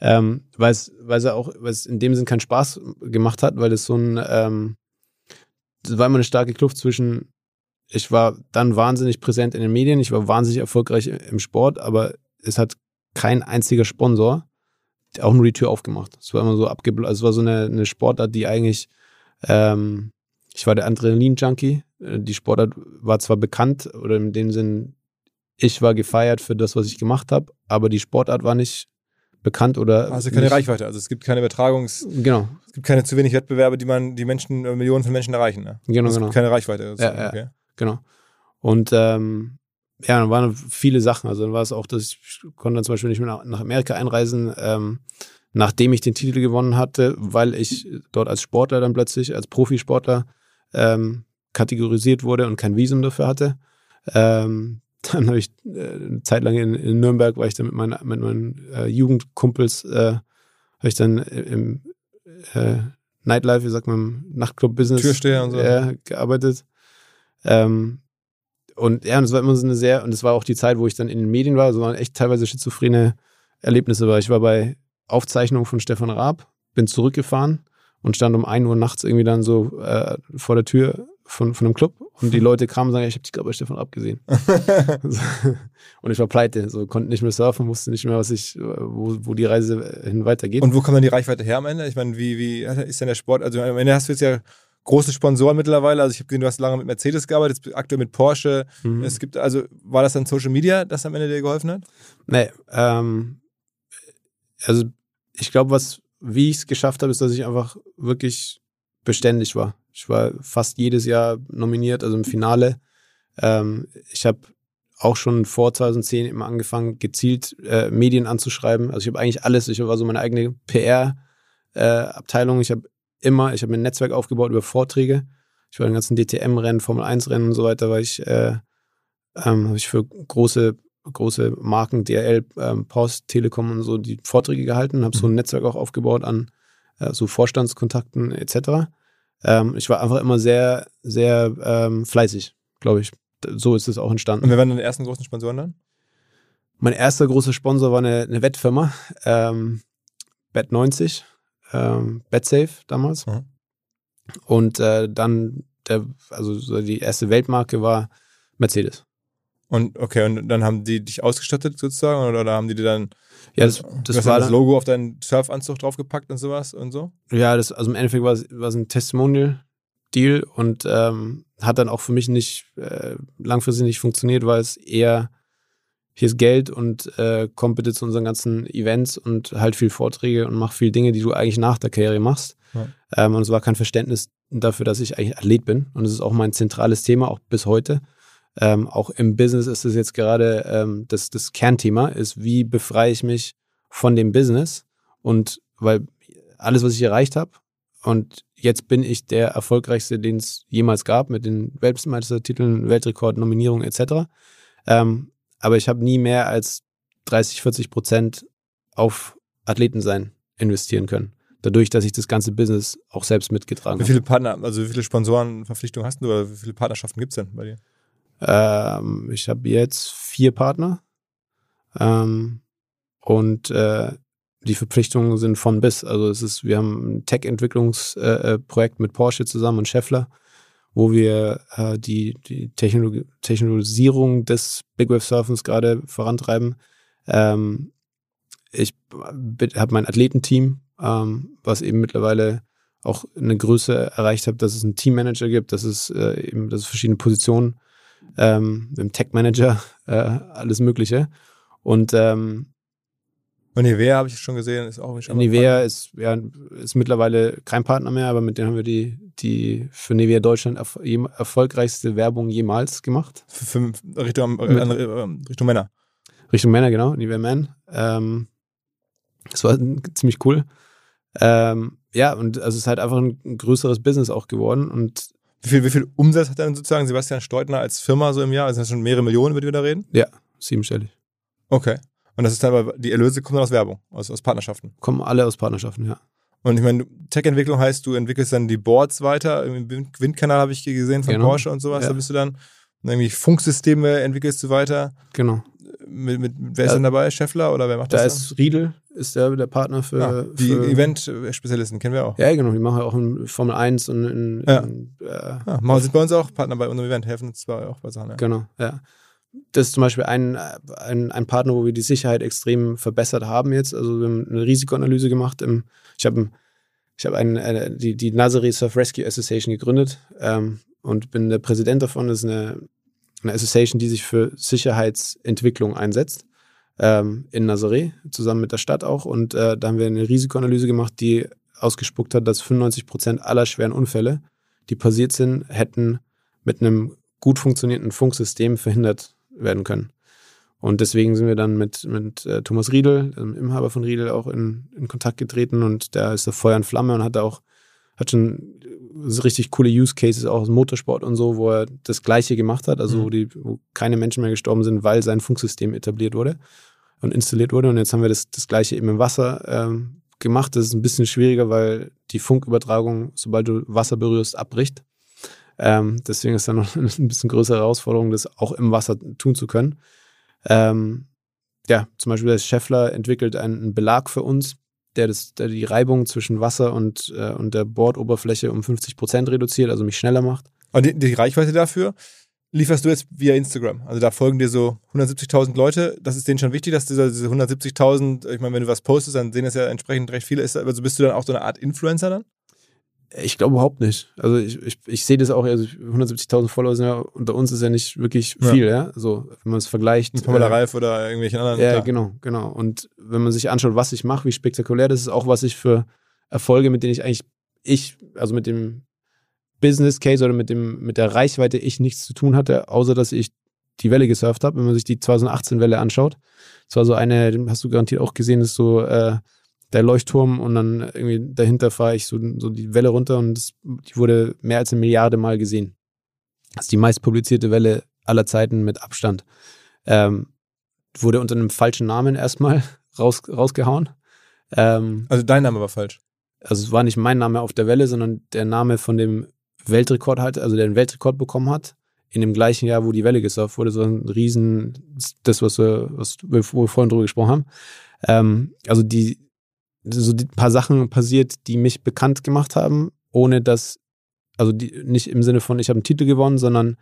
Ähm, weil es auch weil es in dem Sinn keinen Spaß gemacht hat, weil es so ein ähm, es war immer eine starke Kluft zwischen ich war dann wahnsinnig präsent in den Medien, ich war wahnsinnig erfolgreich im Sport, aber es hat kein einziger Sponsor auch nur die Tür aufgemacht. Es war immer so abgebl also es war so eine, eine Sportart, die eigentlich ähm, ich war der Adrenalin-Junkie. Äh, die Sportart war zwar bekannt oder in dem Sinn, ich war gefeiert für das, was ich gemacht habe, aber die Sportart war nicht bekannt oder. Also keine nicht. Reichweite, also es gibt keine Übertragungs. Genau. Es gibt keine zu wenig Wettbewerbe, die man die Menschen, äh, Millionen von Menschen erreichen. Ne? Genau, also es genau. Gibt keine Reichweite. Ja, ja, okay. genau. Und ähm, ja, dann waren viele Sachen. Also dann war es auch, dass ich konnte dann zum Beispiel nicht mehr nach Amerika einreisen, ähm, nachdem ich den Titel gewonnen hatte, weil ich dort als Sportler dann plötzlich, als Profisportler ähm, kategorisiert wurde und kein Visum dafür hatte. Ähm, dann habe ich äh, eine Zeit lang in, in, Nürnberg, war ich dann mit, meinen, mit meinen äh, Jugendkumpels, äh, habe ich dann im äh, Nightlife, wie sagt man, Nachtclub-Business Türsteher und so. Äh, gearbeitet. Ähm, und ja, und es war immer so eine sehr, und es war auch die Zeit, wo ich dann in den Medien war, so waren echt teilweise schizophrene Erlebnisse, weil ich war bei Aufzeichnungen von Stefan Raab, bin zurückgefahren und stand um 1 Uhr nachts irgendwie dann so äh, vor der Tür von, von einem Club und die *laughs* Leute kamen und sagen, ich habe dich gerade bei Stefan abgesehen. *laughs* und ich war pleite, so konnte nicht mehr surfen, wusste nicht mehr, was ich, wo, wo die Reise hin weitergeht. Und wo kommt dann die Reichweite her am Ende? Ich meine, wie, wie ist denn der Sport? Also am Ende hast du jetzt ja große Sponsoren mittlerweile. Also ich habe gesehen, du hast lange mit Mercedes gearbeitet, aktuell mit Porsche. Mhm. Es gibt, also war das dann Social Media, das am Ende dir geholfen hat? Nee, ähm, also ich glaube, was wie ich es geschafft habe, ist, dass ich einfach wirklich beständig war. Ich war fast jedes Jahr nominiert, also im Finale. Ähm, ich habe auch schon vor 2010 immer angefangen, gezielt äh, Medien anzuschreiben. Also ich habe eigentlich alles. Ich war so meine eigene PR-Abteilung. Äh, ich habe immer, ich habe mir ein Netzwerk aufgebaut über Vorträge. Ich war in den ganzen DTM-Rennen, Formel-1-Rennen und so weiter, weil ich, äh, ähm, habe ich für große große Marken, DRL, ähm, Post, Telekom und so, die Vorträge gehalten, habe so ein mhm. Netzwerk auch aufgebaut an äh, so Vorstandskontakten etc. Ähm, ich war einfach immer sehr, sehr ähm, fleißig, glaube ich. So ist es auch entstanden. Und wer waren deine ersten großen Sponsoren dann? Mein erster großer Sponsor war eine, eine Wettfirma, ähm, Bet90, ähm, BetSafe damals. Mhm. Und äh, dann, der, also so die erste Weltmarke war Mercedes. Und okay, und dann haben die dich ausgestattet sozusagen oder, oder haben die dir dann ja, das, das war das Logo auf deinen Surfanzug draufgepackt und sowas und so? Ja, das, also im Endeffekt war es, war es ein Testimonial-Deal und ähm, hat dann auch für mich nicht äh, langfristig nicht funktioniert, weil es eher hier ist Geld und äh, komm bitte zu unseren ganzen Events und halt viel Vorträge und mach viel Dinge, die du eigentlich nach der Karriere machst. Ja. Ähm, und es war kein Verständnis dafür, dass ich eigentlich Athlet bin. Und es ist auch mein zentrales Thema, auch bis heute. Ähm, auch im Business ist es jetzt gerade ähm, das, das Kernthema, ist, wie befreie ich mich von dem Business und weil alles, was ich erreicht habe und jetzt bin ich der erfolgreichste, den es jemals gab mit den Weltmeistertiteln, Weltrekord, Nominierungen etc. Ähm, aber ich habe nie mehr als 30, 40 Prozent auf Athleten sein investieren können. Dadurch, dass ich das ganze Business auch selbst mitgetragen Wie habe. viele Partner, also wie viele Sponsorenverpflichtungen hast du oder wie viele Partnerschaften gibt es denn bei dir? Ähm, ich habe jetzt vier Partner ähm, und äh, die Verpflichtungen sind von bis. Also es ist, wir haben ein Tech-Entwicklungsprojekt äh, Projekt mit Porsche zusammen und Scheffler, wo wir äh, die, die Technologi Technologisierung des Big Wave Surfens gerade vorantreiben. Ähm, ich habe mein Athletenteam, ähm, was eben mittlerweile auch eine Größe erreicht hat, dass es einen Teammanager gibt, dass es äh, eben, dass es verschiedene Positionen ähm, im Tech-Manager, äh, alles Mögliche. Und ähm, Und Nivea habe ich schon gesehen, ist auch schon Nivea ist, ja, ist mittlerweile kein Partner mehr, aber mit denen haben wir die, die für Nivea Deutschland erf erfolgreichste Werbung jemals gemacht. für, für Richtung, Mit- äh, Richtung Männer. Richtung Männer, genau, Nivea Man. Ähm, das war ziemlich cool. Ähm, ja, und also es ist halt einfach ein, ein größeres Business auch geworden und Wie viel, wie viel Umsatz hat denn sozusagen Sebastian Steutner als Firma so im Jahr? Also das sind schon mehrere Millionen, über die wir da reden? siebenstellig. Okay. Und das ist dann aber, die Erlöse kommen dann aus Werbung, aus, aus Partnerschaften. Kommen alle aus Partnerschaften, ja. Und ich meine, Tech-Entwicklung heißt, du entwickelst dann die Boards weiter. Im Wind- Windkanal habe ich gesehen von Genau. Porsche und sowas. Ja. Da bist du dann. Und irgendwie Funksysteme entwickelst du weiter. Genau. Mit, mit, wer ist Ja. denn dabei? Scheffler oder wer macht Da das? ist Riedel, ist der, der Partner für, dann? ah, die Event-Spezialisten kennen wir auch. Ja, genau, die machen ja auch in Formel 1 und in, Ja. in äh, Ah, machen sind bei uns auch Partner bei unserem Event, helfen uns zwar auch bei Sachen. Ja. Genau, ja. Das ist zum Beispiel ein, ein, ein Partner, wo wir die Sicherheit extrem verbessert haben jetzt. Also wir haben eine Risikoanalyse gemacht. Im, ich habe ich hab ein, äh, die, die Nazare Surf Rescue Association gegründet ähm, und bin der Präsident davon. Das ist eine, eine Association, die sich für Sicherheitsentwicklung einsetzt ähm, in Nazaré, zusammen mit der Stadt auch. Und äh, da haben wir eine Risikoanalyse gemacht, die ausgespuckt hat, dass 95 Prozent aller schweren Unfälle, die passiert sind, hätten mit einem gut funktionierenden Funksystem verhindert werden können. Und deswegen sind wir dann mit, mit äh, Thomas Riedel, dem Inhaber von Riedel, auch in, in Kontakt getreten und der ist da Feuer und Flamme und hat da auch, hat schon richtig coole Use Cases auch aus dem Motorsport und so, wo er das Gleiche gemacht hat, also Mhm. wo, die, wo keine Menschen mehr gestorben sind, weil sein Funksystem etabliert wurde und installiert wurde. Und jetzt haben wir das, das Gleiche eben im Wasser ähm, gemacht. Das ist ein bisschen schwieriger, weil die Funkübertragung, sobald du Wasser berührst, abbricht. Ähm, deswegen ist da noch *laughs* ein bisschen größere Herausforderung, das auch im Wasser tun zu können. Ähm, ja, zum Beispiel der Scheffler entwickelt einen Belag für uns, der, das, der die Reibung zwischen Wasser und, äh, und der Bordoberfläche um 50 Prozent reduziert, also mich schneller macht. Und die, die Reichweite dafür lieferst du jetzt via Instagram. Also da folgen dir so 170.000 Leute. Das ist denen schon wichtig, dass diese, diese 170.000, ich meine, wenn du was postest, dann sehen das ja entsprechend recht viele. Ist, also bist du dann auch so eine Art Influencer dann? Ich glaube überhaupt nicht. Also ich, ich, ich sehe das auch, also 170.000 Follower sind ja unter uns ist ja nicht wirklich Ja. viel, ja. So, wenn man es vergleicht. Ein Pamela äh, Reif oder irgendwelchen anderen. Ja, klar. genau, genau. Und wenn man sich anschaut, was ich mache, wie spektakulär das ist, auch was ich für Erfolge, mit denen ich eigentlich, ich, also mit dem Business Case oder mit dem, mit der Reichweite ich nichts zu tun hatte, außer dass ich die Welle gesurft habe. Wenn man sich die 2018 Welle anschaut, das war so eine, hast du garantiert auch gesehen, ist so äh, der Leuchtturm und dann irgendwie dahinter fahre ich so, so die Welle runter und das, die wurde mehr als eine Milliarde Mal gesehen. Das ist die meist publizierte Welle aller Zeiten mit Abstand. Ähm, wurde unter einem falschen Namen erstmal *laughs* raus, rausgehauen. Ähm, Also dein Name war falsch. also es war nicht mein Name auf der Welle, sondern der Name von dem Weltrekordhalter, also der den Weltrekord bekommen hat, in dem gleichen Jahr, wo die Welle gesurft wurde, so ein Riesen, das, was wir, was wir vorhin drüber gesprochen haben. Ähm, also die, so die paar Sachen passiert, die mich bekannt gemacht haben, ohne dass, also die, nicht im Sinne von, ich habe einen Titel gewonnen, sondern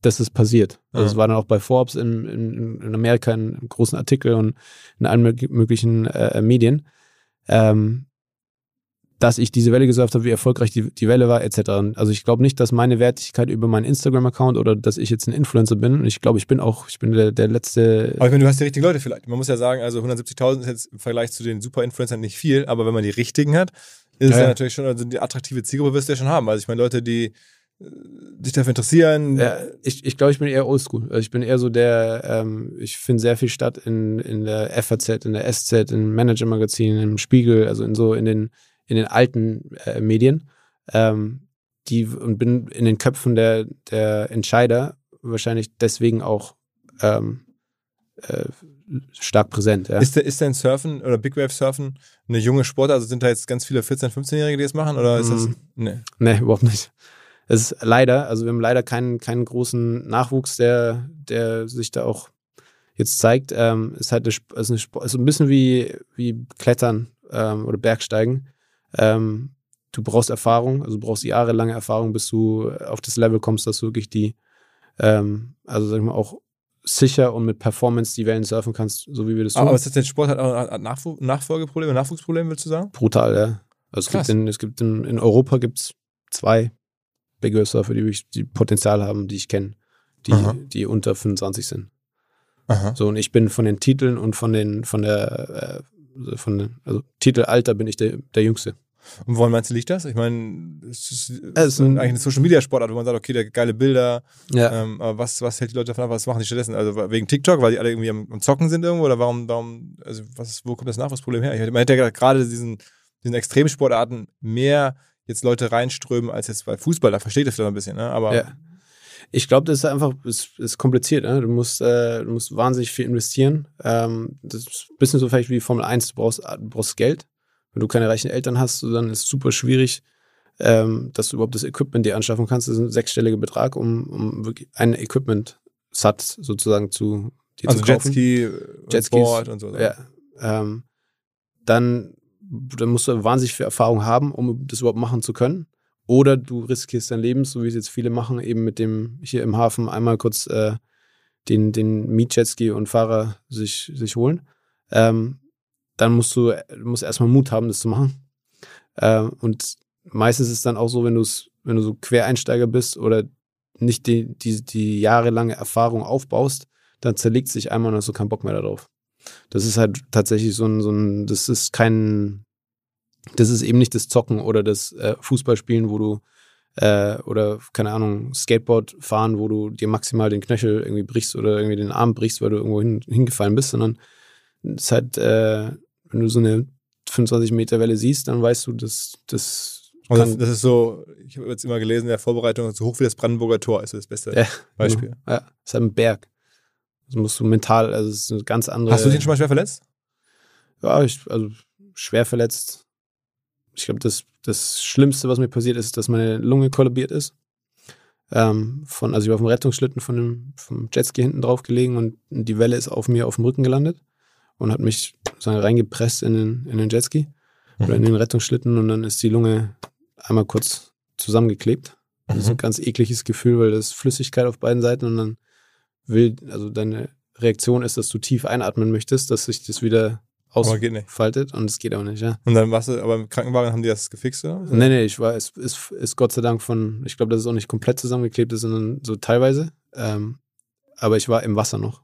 dass es passiert. Also Ja. es war dann auch bei Forbes in, in, in Amerika in, einem großen Artikel und in allen mög- möglichen äh, Medien. Ähm, dass ich diese Welle gesurft habe, wie erfolgreich die, die Welle war, etc. Also ich glaube nicht, dass meine Wertigkeit über meinen Instagram-Account oder dass ich jetzt ein Influencer bin. Und ich glaube, ich bin auch, ich bin der, der letzte. Aber ich meine, du hast die richtigen Leute vielleicht. Man muss ja sagen, also 170.000 ist jetzt im Vergleich zu den Super-Influencern nicht viel, aber wenn man die richtigen hat, ist es Ja, ja natürlich schon, also die attraktive Zielgruppe wirst du ja schon haben. Also ich meine, Leute, die sich dafür interessieren? Ja, ich ich, glaube, ich bin eher oldschool. Also ich bin eher so der, ähm, ich finde sehr viel statt in, in der FAZ, in der SZ, in Manager-Magazinen, im Spiegel, also in so in den, in den alten äh, Medien. Ähm, die und bin in den Köpfen der, der Entscheider wahrscheinlich deswegen auch ähm, äh, stark präsent. Ja. Ist, ist denn Surfen oder Big Wave Surfen eine junge Sportart? Also sind da jetzt ganz viele 14-, 15-Jährige, die das machen? Oder ist das. Mm. Nee. Nee, überhaupt nicht. Es ist leider, also wir haben leider keinen, keinen großen Nachwuchs, der, der sich da auch jetzt zeigt. Ähm, ist halt eine, ist eine, ist ein bisschen wie, wie Klettern ähm, oder Bergsteigen. Ähm, du brauchst Erfahrung, also du brauchst jahrelange Erfahrung, bis du auf das Level kommst, dass du wirklich die, ähm, also sag ich mal, auch sicher und mit Performance die Wellen surfen kannst, so wie wir das tun. Aber ist das denn Sport hat auch Nachfolgeprobleme, Nachwuchsprobleme, willst du sagen? brutal, ja. Also es Krass. gibt in, es gibt in, in Europa gibt's zwei Big Wave Surfer, die die Potenzial haben, die ich kenne, die, Aha. die unter 25 sind. Aha. So, und ich bin von den Titeln und von den, von der, äh, von den, also Titelalter bin ich der, der Jüngste. Und woran meinst du, liegt das? Ich meine, es ist, es Es ist ein- eigentlich eine Social Media Sportart, wo man sagt, okay, da geile Bilder, Ja. ähm, aber was, was hält die Leute davon ab, was machen die stattdessen? Also wegen TikTok, weil die alle irgendwie am, am Zocken sind irgendwo oder warum, warum, also was, wo kommt das Nachwuchsproblem her? Ich, man hätte ja gerade diesen, diesen Extremsportarten mehr jetzt Leute reinströmen als jetzt bei Fußball, da versteht das vielleicht ein bisschen, ne? Aber Ja. Ich glaube, das ist einfach, ist, ist kompliziert. Ne? Du, musst, äh, du musst wahnsinnig viel investieren. Ähm, das ist ein bisschen so vielleicht wie Formel 1, du brauchst, du brauchst Geld. Wenn du keine reichen Eltern hast, dann ist es super schwierig, ähm, dass du überhaupt das Equipment dir anschaffen kannst. Das ist ein sechsstelliger Betrag, um, um wirklich einen Equipment-Satz sozusagen zu dir also zu kaufen. Jetski, Jetskis, Board und so. Ja. Ähm, dann, dann musst du wahnsinnig viel Erfahrung haben, um das überhaupt machen zu können. Oder du riskierst dein Leben, so wie es jetzt viele machen, eben mit dem hier im Hafen einmal kurz äh, den, den Mietjetski und Fahrer sich, sich holen. Ähm, dann musst du, musst erstmal Mut haben, das zu machen. Ähm, und meistens ist es dann auch so, wenn wenn du so Quereinsteiger bist oder nicht die, die, die jahrelange Erfahrung aufbaust, dann zerlegt sich einmal und hast du keinen Bock mehr darauf. Das ist halt tatsächlich so ein, so ein, das ist kein, das ist eben nicht das Zocken oder das äh, Fußballspielen, wo du äh, oder keine Ahnung, Skateboard fahren, wo du dir maximal den Knöchel irgendwie brichst oder irgendwie den Arm brichst, weil du irgendwo hin, hingefallen bist, sondern es ist halt, äh, wenn du so eine 25 Meter Welle siehst, dann weißt du, dass das Also das, das ist so, ich habe jetzt immer gelesen in der Vorbereitung, so hoch wie das Brandenburger Tor ist das beste Ja, Beispiel. Ja, es ist halt ein Berg. Das musst du mental, also es ist eine ganz andere. Hast du dich schon mal schwer verletzt? Ja, ich, also schwer verletzt. Ich glaube, das, das Schlimmste, was mir passiert ist, dass meine Lunge kollabiert ist. Ähm, von, also ich war auf dem Rettungsschlitten von dem, vom Jetski hinten drauf gelegen und die Welle ist auf mir auf dem Rücken gelandet und hat mich sozusagen reingepresst in den, in den Jetski oder in den Rettungsschlitten und dann ist die Lunge einmal kurz zusammengeklebt. Das ist ein ganz ekliges Gefühl, weil das ist Flüssigkeit auf beiden Seiten und dann will, also deine Reaktion ist, dass du tief einatmen möchtest, dass sich das wieder. Ausfaltet und es geht auch nicht, ja. Und dann warst du, aber im Krankenwagen haben die das gefixt, oder? Nee, nee, ich war, es ist, ist Gott sei Dank von, ich glaube, dass es auch nicht komplett zusammengeklebt ist, sondern so teilweise. Ähm, aber ich war im Wasser noch.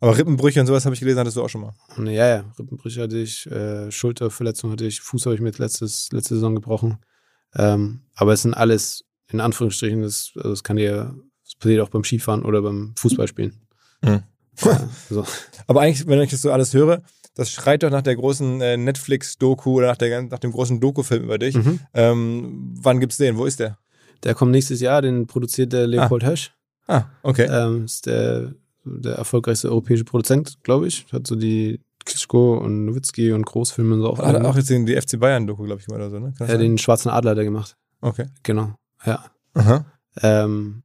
Aber Rippenbrüche und sowas habe ich gelesen, hattest du auch schon mal. Und ja, ja, Rippenbrüche hatte ich, äh, Schulterverletzung hatte ich, Fuß habe ich mir jetzt letztes, letzte Saison gebrochen. Ähm, aber es sind alles, in Anführungsstrichen, das, also das kann dir, das passiert auch beim Skifahren oder beim Fußballspielen. Mhm. Ja, so. *laughs* Aber eigentlich, wenn ich das so alles höre, das schreit doch nach der großen äh, Netflix-Doku oder nach, der, nach dem großen Doku-Film über dich. Mhm. Ähm, wann gibt's den? Wo ist der? Der kommt nächstes Jahr, den produziert der Leopold Hösch. Ah, okay. Ähm, ist der, der erfolgreichste europäische Produzent, glaube ich. Hat so die Klitschko und Nowitzki und Großfilme und so auch. Hat alle auch jetzt den, die FC Bayern-Doku, glaube ich, oder so, ne? Kann ja, den Schwarzen Adler hat er gemacht. Okay. Genau. Ja. Aha. Ähm,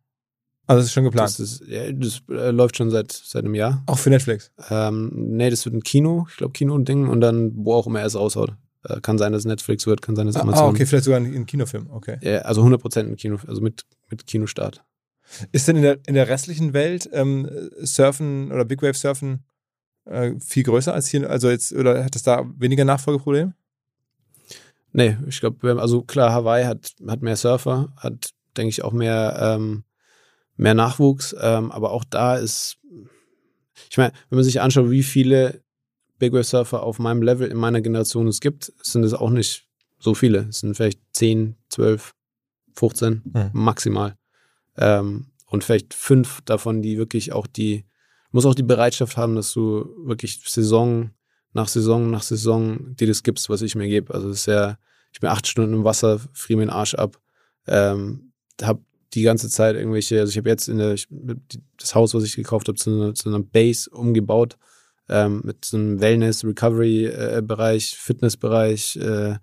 Also das ist schon geplant. das ist, ja, das äh, läuft schon seit, seit einem Jahr. auch für Netflix. Ähm, nee, das wird ein Kino, ich glaube Kino und Ding und dann, wo auch immer er es raushaut. Äh, kann sein, dass es Netflix wird, kann sein, dass Ah, Amazon. ah, okay, vielleicht sogar ein, ein Kinofilm. Okay. Ja, also 100% ein Kino, also mit, mit Kinostart. Ist denn in der, in der restlichen Welt ähm, Surfen oder Big Wave Surfen äh, viel größer als hier? Also jetzt, oder hat es da weniger Nachfolgeprobleme? Nee, ich glaube, also klar, Hawaii hat, hat mehr Surfer, hat, denke ich, auch mehr, ähm, mehr Nachwuchs, ähm, aber auch da ist, ich meine, wenn man sich anschaut, wie viele Big Wave Surfer auf meinem Level in meiner Generation es gibt, sind es auch nicht so viele. Es sind vielleicht 10, 12, 15 Hm. maximal. Ähm, und vielleicht fünf davon, die wirklich auch die, muss auch die Bereitschaft haben, dass du wirklich Saison nach Saison nach Saison dir das gibst, was ich mir gebe. Also das ist ja, ich bin acht Stunden im Wasser, friere mir den Arsch ab, ähm, habe die ganze Zeit irgendwelche, also ich habe jetzt in der, ich, das Haus, was ich gekauft habe, zu, einer- zu einer Base umgebaut, ähm, mit so einem Wellness, Recovery-Bereich, Fitnessbereich, äh,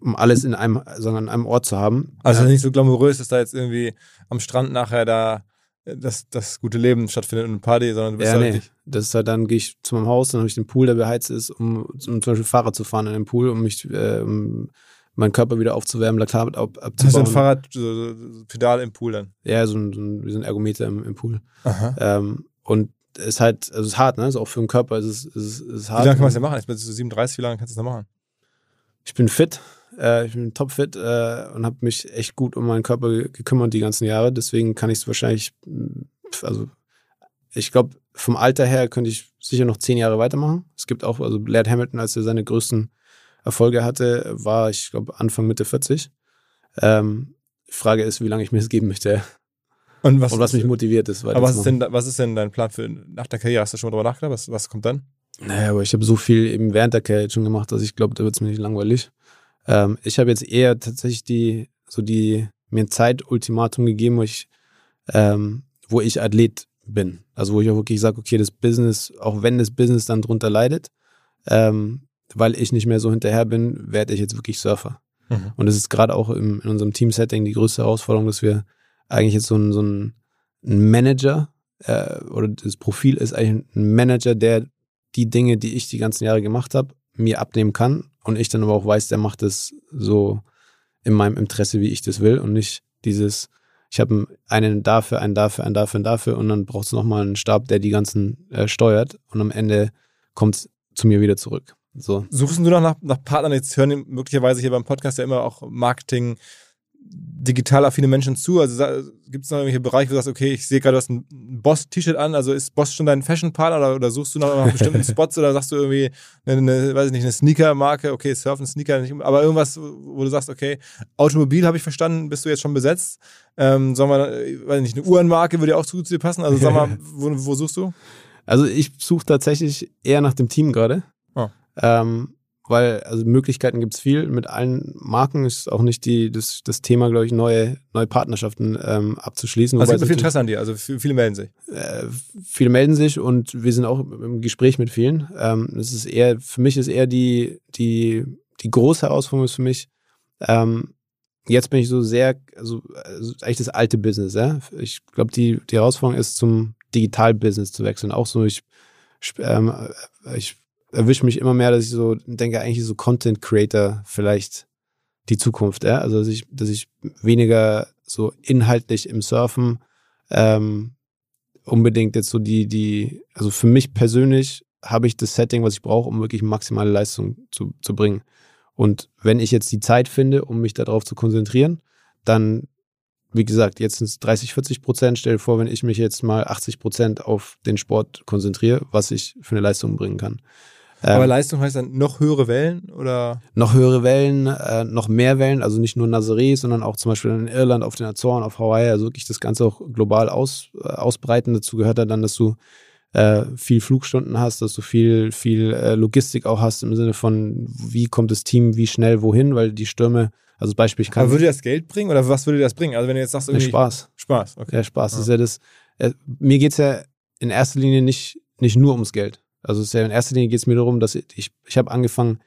um alles in einem, sagen, an einem Ort zu haben. Also Ja. nicht so glamourös, dass da jetzt irgendwie am Strand nachher da äh, das, das gute Leben stattfindet und eine Party, sondern du bist Ja, da nee. Das ist halt, dann gehe ich zu meinem Haus, dann habe ich den Pool, der beheizt ist, um, um zum Beispiel Fahrrad zu fahren in dem Pool, um mich, äh, um meinen Körper wieder aufzuwärmen, Laktat ab, Das ist abzubauen. ein Fahrrad, so, so, so Pedal im Pool dann. Ja, so ein, so ein, so ein Ergometer im, im Pool. Ähm, und es ist halt, also es ist hart, ne? Also auch für den Körper ist es, ist, ist es Wie hart. lange kann man das denn machen? Jetzt bist du 37, wie lange kannst du das noch machen? Ich bin fit, äh, ich bin topfit äh, und habe mich echt gut um meinen Körper ge- gekümmert die ganzen Jahre. Deswegen kann ich es wahrscheinlich, also ich glaube, vom Alter her könnte ich sicher noch zehn Jahre weitermachen. Es gibt auch, also Laird Hamilton, als er seine größten Erfolge hatte, war ich glaube Anfang Mitte 40. Ähm, die Frage ist, wie lange ich mir das geben möchte Und was, und was mich motiviert ist. aber was ist, denn, was ist denn dein Plan für nach der Karriere? Hast du schon mal drüber nachgedacht? Was, was kommt dann? Naja, aber ich habe so viel eben während der Karriere schon gemacht, dass ich glaube, da wird es mir nicht langweilig. Ähm, ich habe jetzt eher tatsächlich die, so die, mir ein Zeitultimatum gegeben, wo ich, ähm, wo ich Athlet bin. Also wo ich auch wirklich sage, okay, das Business, auch wenn das Business dann drunter leidet, ähm, weil ich nicht mehr so hinterher bin, werde ich jetzt wirklich Surfer. Mhm. Und es ist gerade auch im, in unserem Team-Setting die größte Herausforderung, dass wir eigentlich jetzt so ein, so ein, ein Manager äh, oder das Profil ist eigentlich ein Manager, der die Dinge, die ich die ganzen Jahre gemacht habe, mir abnehmen kann und ich dann aber auch weiß, der macht es so in meinem Interesse, wie ich das will und nicht dieses, ich habe einen dafür, einen dafür, einen dafür, einen dafür und dann braucht es nochmal einen Stab, der die ganzen äh, steuert und am Ende kommt es zu mir wieder zurück. So. Suchst du noch nach, nach Partnern? Jetzt hören möglicherweise hier beim Podcast ja immer auch Marketing, digital affine Menschen zu. Also gibt es noch irgendwelche Bereiche, wo du sagst, okay, ich sehe gerade, du hast ein Boss-T-Shirt an. Also ist Boss schon dein Fashion-Partner oder, oder suchst du noch nach bestimmten *laughs* Spots oder sagst du irgendwie eine, eine weiß ich nicht, eine Sneaker-Marke, okay, Surfen, Sneaker, nicht, aber irgendwas, wo du sagst, okay, Automobil habe ich verstanden, bist du jetzt schon besetzt. Ähm, sollen wir, weiß ich nicht, eine Uhrenmarke würde ja auch zu dir passen. Also sag mal, *laughs* wo, wo suchst du? Also ich suche tatsächlich eher nach dem Team gerade. Ähm, weil, also Möglichkeiten gibt's viel. Mit allen Marken ist auch nicht die, das, das Thema, glaube ich, neue, neue Partnerschaften ähm, abzuschließen. Also es gibt viel es Interesse an dir, also viel- viele melden sich. äh, viele melden sich und wir sind auch im Gespräch mit vielen. Ähm, es ist eher, für mich ist eher die, die, die große Herausforderung ist für mich, ähm, jetzt bin ich so sehr, also, also eigentlich das alte Business, ja. Ich glaube, die, die Herausforderung ist, zum Digital-Business zu wechseln. Auch so, ich, ich, ähm, ich erwische mich immer mehr, dass ich so denke, eigentlich so Content Creator vielleicht die Zukunft, ja. Also dass ich, dass ich weniger so inhaltlich im Surfen ähm, unbedingt jetzt so die, die, also für mich persönlich habe ich das Setting, was ich brauche, um wirklich maximale Leistung zu, zu bringen. Und wenn ich jetzt die Zeit finde, um mich darauf zu konzentrieren, dann, wie gesagt, jetzt sind es 30, 40 Prozent. Stell dir vor, wenn ich mich jetzt mal 80 Prozent auf den Sport konzentriere, was ich für eine Leistung bringen kann. Aber Ähm, Leistung heißt dann noch höhere Wellen oder? noch höhere Wellen, äh, noch mehr Wellen, also nicht nur Nazaré, sondern auch zum Beispiel in Irland, auf den Azoren, auf Hawaii, also wirklich das Ganze auch global aus, äh, ausbreiten. Dazu gehört ja dann, dass du äh, viel Flugstunden hast, dass du viel, viel äh, Logistik auch hast im Sinne von, wie kommt das Team, wie schnell, wohin, weil die Stürme, also Beispiel, ich kann Aber würde das Geld bringen oder was würde das bringen? Also wenn du jetzt sagst, irgendwie Spaß. Spaß, okay. Ja, Spaß. Ja. Das ist ja das, äh, mir geht's ja in erster Linie nicht, nicht nur ums Geld. Also es ist ja in erster Linie geht's mir darum, dass ich, ich, habe angefangen,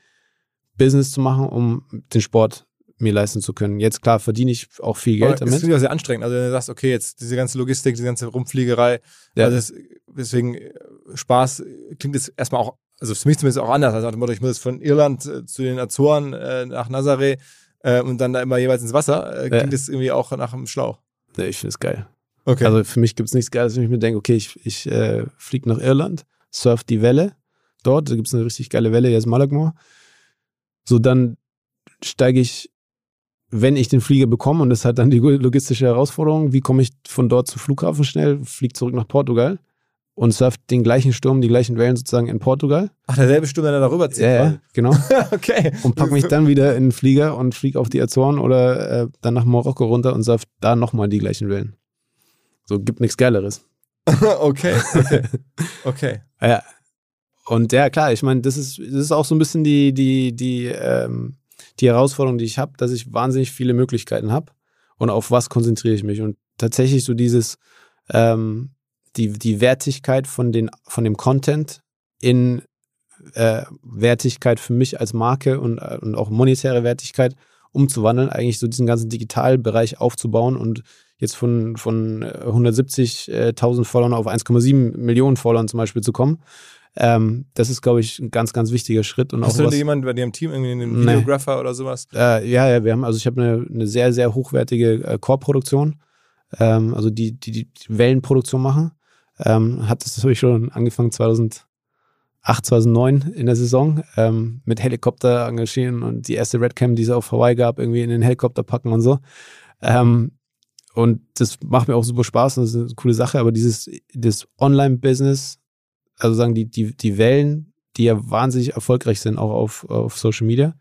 Business zu machen, um den Sport mir leisten zu können. Jetzt klar verdiene ich auch viel Geld Aber das damit. finde ich auch sehr anstrengend. Also wenn du sagst, okay, jetzt diese ganze Logistik, diese ganze Rumfliegerei, Ja. also das, deswegen äh, Spaß klingt jetzt erstmal auch, also für mich zumindest auch anders. Also ich muss jetzt von Irland äh, zu den Azoren äh, nach Nazaré äh, und dann da immer jeweils ins Wasser, äh, klingt Ja. das irgendwie auch nach einem Schlauch. Ja, ich finde es geil. Okay. Also für mich gibt's nichts Geiles, wenn ich mir denke, okay, ich, ich fliege nach Irland, surf die Welle dort, da gibt's eine richtig geile Welle, jetzt Malakmore. So, dann steige ich, wenn ich den Flieger bekomme, und das hat dann die logistische Herausforderung, wie komme ich von dort zum Flughafen schnell, fliege zurück nach Portugal und surft den gleichen Sturm, die gleichen Wellen sozusagen in Portugal. Ach, derselbe Sturm, der darüber zieht. Ja, ja, quasi. genau. *laughs* okay. Und pack mich dann wieder in den Flieger und flieg auf die Azoren oder äh, dann nach Marokko runter und surft da nochmal die gleichen Wellen. So gibt nichts Geileres. *laughs* okay. Okay. *laughs* Okay. Ja. Und ja, klar, ich meine, das ist, das ist auch so ein bisschen die, die, die, ähm, die Herausforderung, die ich habe, dass ich wahnsinnig viele Möglichkeiten habe. Und auf was konzentriere ich mich? Und tatsächlich so dieses, ähm, die, die Wertigkeit von, den, von dem Content in äh, Wertigkeit für mich als Marke und, äh, und auch monetäre Wertigkeit umzuwandeln, eigentlich so diesen ganzen Digitalbereich aufzubauen und jetzt von, von 170.000 Followern auf 1,7 Millionen Followern zum Beispiel zu kommen. Ähm, das ist, glaube ich, ein ganz, ganz wichtiger Schritt. Und Hast auch du denn jemanden bei dir im Team, irgendwie einen Nee. Videographer oder sowas? äh, ja, ja, wir haben, also ich habe eine, eine sehr, sehr hochwertige äh, Core-Produktion, ähm, also die, die, die Wellenproduktion machen. Ähm, hat das natürlich schon angefangen 2008, 2009 in der Saison ähm, mit Helikopter engagieren und die erste Redcam, die es auf Hawaii gab, irgendwie in den Helikopter packen und so. Ähm, und das macht mir auch super Spaß und das ist eine coole Sache, aber dieses das Online-Business, also sagen die, die, die Wellen, die ja wahnsinnig erfolgreich sind, auch auf, auf Social Media.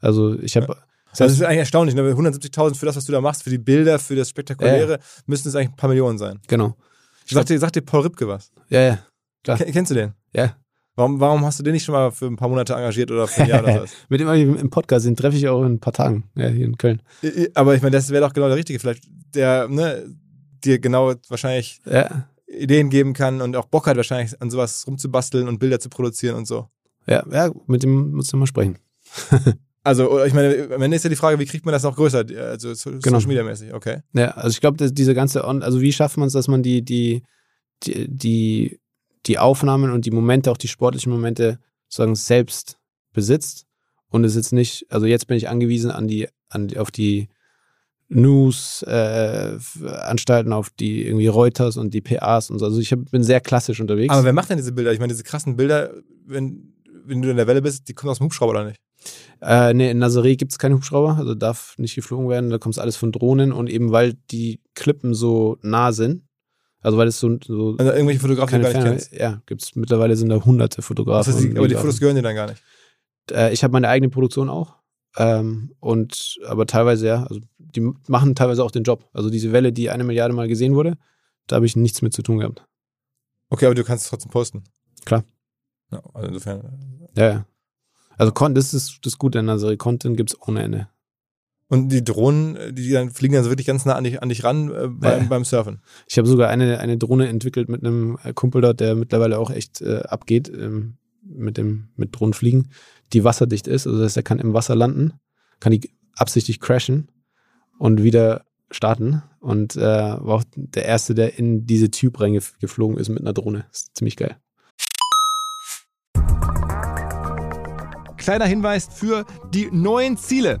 Also ich habe Das, heißt, das ist eigentlich erstaunlich. Ne? 170.000 für das, was du da machst, für die Bilder, für das Spektakuläre, müssten es eigentlich ein paar Millionen sein. genau. Sagt dir, sagt dir Paul Ripke was? Ja, ja, Klar. Ken- Kennst du den? ja. Warum, warum hast du den nicht schon mal für ein paar Monate engagiert oder für ein Jahr oder *laughs* was? Mit dem im Podcast, den treffe ich auch in ein paar Tagen, ja, hier in Köln. Aber ich meine, das wäre doch genau der Richtige. Vielleicht der, ne, dir genau wahrscheinlich Ja, Ideen geben kann und auch Bock hat, wahrscheinlich an sowas rumzubasteln und Bilder zu produzieren und so. ja, ja, mit dem musst du mal sprechen. *laughs* Also, ich meine, am Ende ist ja die Frage, wie kriegt man das noch größer? Also so, Genau. Social Media mäßig, okay. Ja, also ich glaube, diese ganze, On also wie schafft man es, dass man die, die, die, die, die Aufnahmen und die Momente, auch die sportlichen Momente, sozusagen selbst besitzt und es jetzt nicht, also jetzt bin ich angewiesen an die, an die, auf die News-Anstalten, auf die irgendwie Reuters und die PAs und so. Also ich hab, bin sehr klassisch unterwegs. Aber wer macht denn diese Bilder? Ich meine, diese krassen Bilder, wenn, wenn du in der Welle bist, die kommen aus dem Hubschrauber oder nicht? Äh, nee, in Nazaré gibt es keine Hubschrauber, also darf nicht geflogen werden. Da kommt alles von Drohnen und eben weil die Klippen so nah sind, also weil es so, so Also irgendwelche Fotografen, die du gar nicht Ferne, kennst. ja, gibt's mittlerweile sind da hunderte Das Fotografen. heißt, die, und aber die. Fotos gehören dir dann gar nicht. Äh, ich habe meine eigene Produktion auch. Ähm, und aber teilweise ja, also die machen teilweise auch den Job. Also diese Welle, die eine Milliarde Mal gesehen wurde, da habe ich nichts mit zu tun gehabt. Okay, aber du kannst es trotzdem posten. Klar. Ja, also insofern. Ja, ja. Also Con- das ist das Gute an Nazaré. Content gibt's ohne Ende. Und die Drohnen, die dann fliegen dann so wirklich ganz nah an dich, an dich ran äh, beim, Ja. beim Surfen. Ich habe sogar eine, eine Drohne entwickelt mit einem äh, Kumpel dort, der mittlerweile auch echt äh, abgeht ähm, mit dem mit Drohnenfliegen, die wasserdicht ist. Also das heißt, er kann im Wasser landen, kann die absichtlich crashen und wieder starten. Und äh, war auch der Erste, der in diese Tube reingeflogen ist mit einer Drohne. Das ist ziemlich geil. Kleiner Hinweis für die neuen Ziele.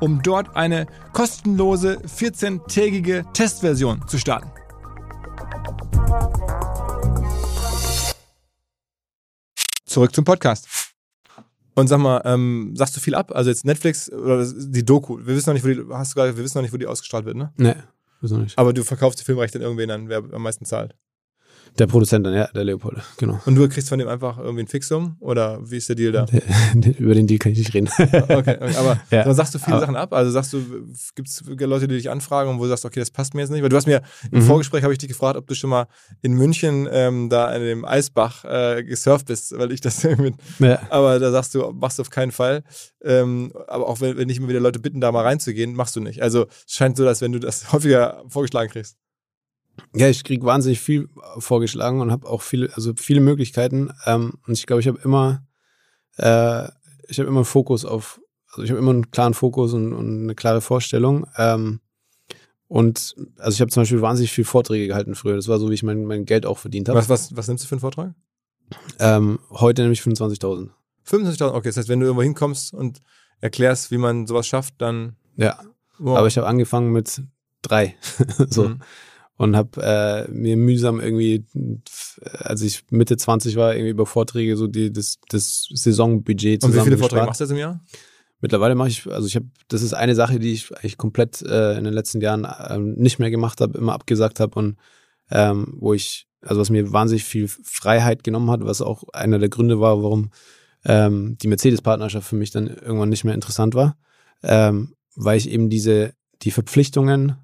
um dort eine kostenlose 14-tägige Testversion zu starten. Zurück zum Podcast. Und sag mal, ähm, sagst du viel ab? Also jetzt Netflix oder die Doku. Wir wissen noch nicht, wo die, hast du gerade, wir wissen noch nicht, wo die ausgestrahlt wird, ne? Ne, wieso nicht? Aber du verkaufst die Filmrechte an irgendwen an, wer am meisten zahlt. Der Produzent dann, ja, der Leopold, genau. Und du kriegst von dem einfach irgendwie ein Fixum? Oder wie ist der Deal da? *laughs* Über den Deal kann ich nicht reden. Okay, okay. aber Ja. dann sagst du viele Aber- Sachen ab? Also sagst du, gibt es Leute, die dich anfragen und wo du sagst, okay, das passt mir jetzt nicht? Weil du hast mir im Mhm. Vorgespräch habe ich dich gefragt, ob du schon mal in München ähm, da an dem Eisbach äh, gesurft bist, weil ich das *laughs* irgendwie. ja. Aber da sagst du, machst du auf keinen Fall. Ähm, aber auch wenn, wenn dich immer wieder Leute bitten, da mal reinzugehen, machst du nicht. Also es scheint so, als wenn du das *laughs* häufiger vorgeschlagen kriegst. Ja, ich krieg wahnsinnig viel vorgeschlagen und habe auch viele, also viele Möglichkeiten. Ähm, und ich glaube, ich habe immer, äh, ich habe immer einen Fokus auf, also ich habe immer einen klaren Fokus und, und eine klare Vorstellung. Ähm, und also ich habe zum Beispiel wahnsinnig viel Vorträge gehalten früher. Das war so, wie ich mein, mein Geld auch verdient habe. Was, was, was nimmst du für einen Vortrag? Ähm, heute nämlich 25.000. 25.000, okay. Das heißt, wenn du irgendwo hinkommst und erklärst, wie man sowas schafft, dann. Ja. Wow. Aber ich habe angefangen mit drei. *laughs* so. Mhm. Und habe äh, mir mühsam irgendwie, als ich Mitte 20 war, irgendwie über Vorträge so die, das, das Saisonbudget Und wie viele Vorträge machst du jetzt im Jahr? Mittlerweile mache ich, also ich habe, das ist eine Sache, die ich eigentlich komplett äh, in den letzten Jahren ähm, nicht mehr gemacht habe, immer abgesagt habe und ähm, wo ich, also was mir wahnsinnig viel Freiheit genommen hat, was auch einer der Gründe war, warum ähm, die Mercedes-Partnerschaft für mich dann irgendwann nicht mehr interessant war, ähm, weil ich eben diese, die Verpflichtungen,